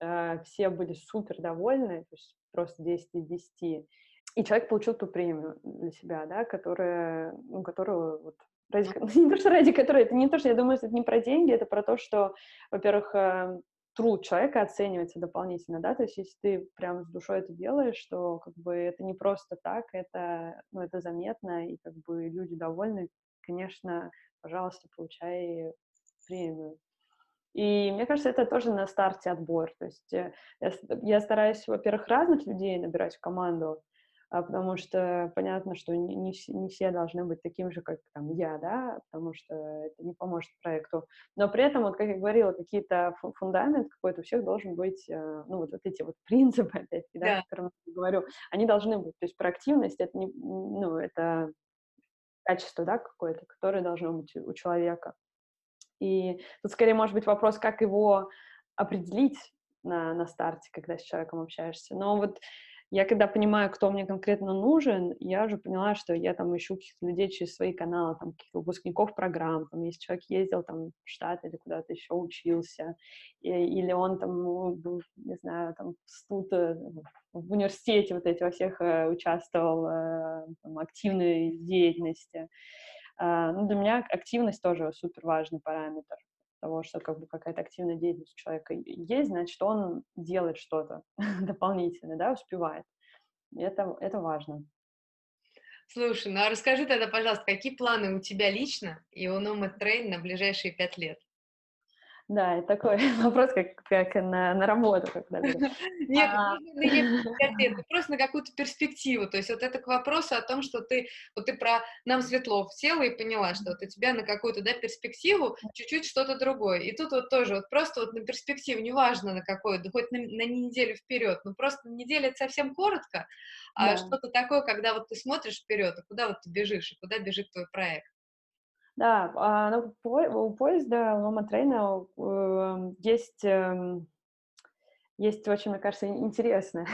Э, все были супер довольны, то есть просто 10 из 10. И человек получил ту премию для себя, да, которая, ну, которую вот ради, не то, что ради которой, это не то, что я думаю, что это не про деньги, это про то, что, во-первых, э, труд человека оценивается дополнительно, да, то есть если ты прям с душой это делаешь, что как бы это не просто так, это, ну, это заметно, и как бы люди довольны, конечно, пожалуйста, получай премию. И мне кажется, это тоже на старте отбор. То есть э, я, я стараюсь, во-первых, разных людей набирать в команду, потому что понятно, что не, не, все должны быть таким же, как там, я, да, потому что это не поможет проекту. Но при этом, вот как я говорила, какие-то фундамент какой-то у всех должен быть, э, ну, вот, вот эти вот принципы, опять да, да. о которых я говорю, они должны быть. То есть проактивность — это, не, ну, это качество, да, какое-то, которое должно быть у человека. И тут скорее может быть вопрос, как его определить на, на старте, когда с человеком общаешься. Но вот я когда понимаю, кто мне конкретно нужен, я уже поняла, что я там ищу каких-то людей через свои каналы, там, каких-то выпускников программ, там, если человек ездил там в Штаты или куда-то еще учился, и, или он там, ну, не знаю, там, тут э, в университете вот эти во всех э, участвовал, э, там, активной деятельности. Uh, ну, для меня активность тоже супер важный параметр того, что как бы какая-то активная деятельность человека есть, значит, он делает что-то дополнительное, да, успевает. Это, это важно. Слушай, ну а расскажи тогда, пожалуйста, какие планы у тебя лично и у Nomad Train на ближайшие пять лет? Да, это такой вопрос, как, как на, на работу. Когда Нет, а... это просто на какую-то перспективу. То есть вот это к вопросу о том, что ты, вот ты про нам Светлов села и поняла, что вот у тебя на какую-то да, перспективу чуть-чуть что-то другое. И тут вот тоже вот просто вот на перспективу, неважно на какую, да хоть на, на неделю вперед, ну просто неделя это совсем коротко, а да. что-то такое, когда вот ты смотришь вперед, а куда вот ты бежишь, и куда бежит твой проект. Да, а, ну, у поезда, Nomad Train а э, есть, э, есть очень, мне кажется, интересная,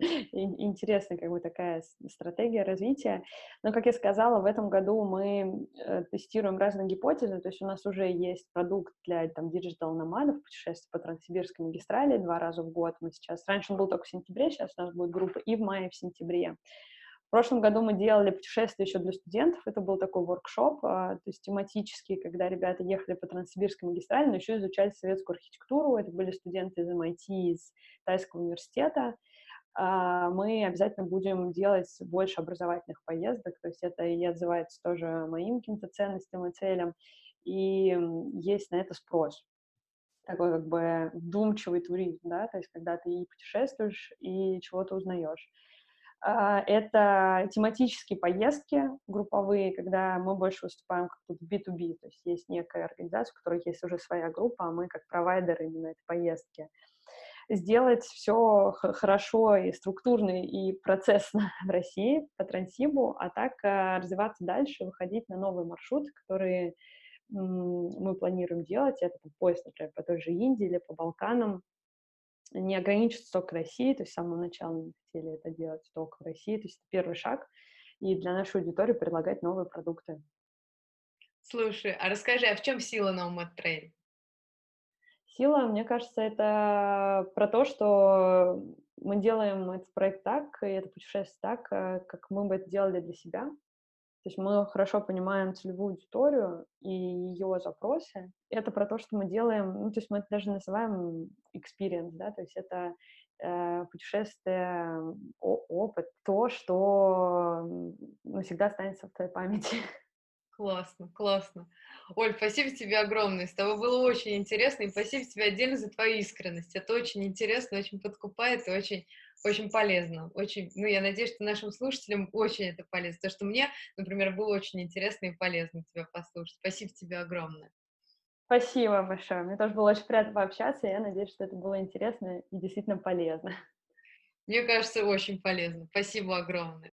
интересная как бы такая стратегия развития. Но, как я сказала, в этом году мы э, тестируем разные гипотезы, то есть у нас уже есть продукт для там digital nomad ов, путешествий по Транссибирской магистрали два раза в год. Мы сейчас, раньше он был только в сентябре, сейчас у нас будет группа и в мае, и в сентябре. Прошлом году мы делали путешествие еще для студентов. Это был такой воркшоп, а, то есть тематический, когда ребята ехали по Транссибирской магистрали, но еще изучали советскую архитектуру. Это были студенты из MIT, из Тайского университета. А, мы обязательно будем делать больше образовательных поездок, то есть это и отзывается тоже моим каким-то ценностям и целям, и есть на это спрос такой как бы вдумчивый туризм, да, то есть когда ты и путешествуешь, и чего-то узнаешь. А, это тематические поездки групповые, когда мы больше выступаем как тут B2B, то есть есть некая организация, у которой есть уже своя группа, а мы как провайдер именно этой поездки. Сделать все хорошо и структурно, и процессно в России по Трансибу, а так а, развиваться дальше, выходить на новые маршруты, которые мы планируем делать. Это поезд, например, по той же Индии или по Балканам, не ограничиться только Россией, то есть с самого начала мы хотели это делать только в России, то есть это первый шаг, и для нашей аудитории предлагать новые продукты. Слушай, а расскажи, а в чем сила Nomad Trail? Сила, мне кажется, это про то, что мы делаем этот проект так, и это путешествие так, э, как мы бы это делали для себя. То есть мы хорошо понимаем целевую аудиторию и ее запросы. Это про то, что мы делаем, ну, то есть мы это даже называем experience, да, то есть это э, путешествие, опыт, то, что навсегда останется в твоей памяти. Классно, классно. Оль, спасибо тебе огромное. С тобой было очень интересно, и спасибо тебе отдельно за твою искренность. Это очень интересно, очень подкупает и очень очень полезно. Очень, ну, я надеюсь, что нашим слушателям очень это полезно. То, что мне, например, было очень интересно и полезно тебя послушать. Спасибо тебе огромное. Спасибо большое. Мне тоже было очень приятно пообщаться, и я надеюсь, что это было интересно и действительно полезно. Мне кажется, очень полезно. Спасибо огромное.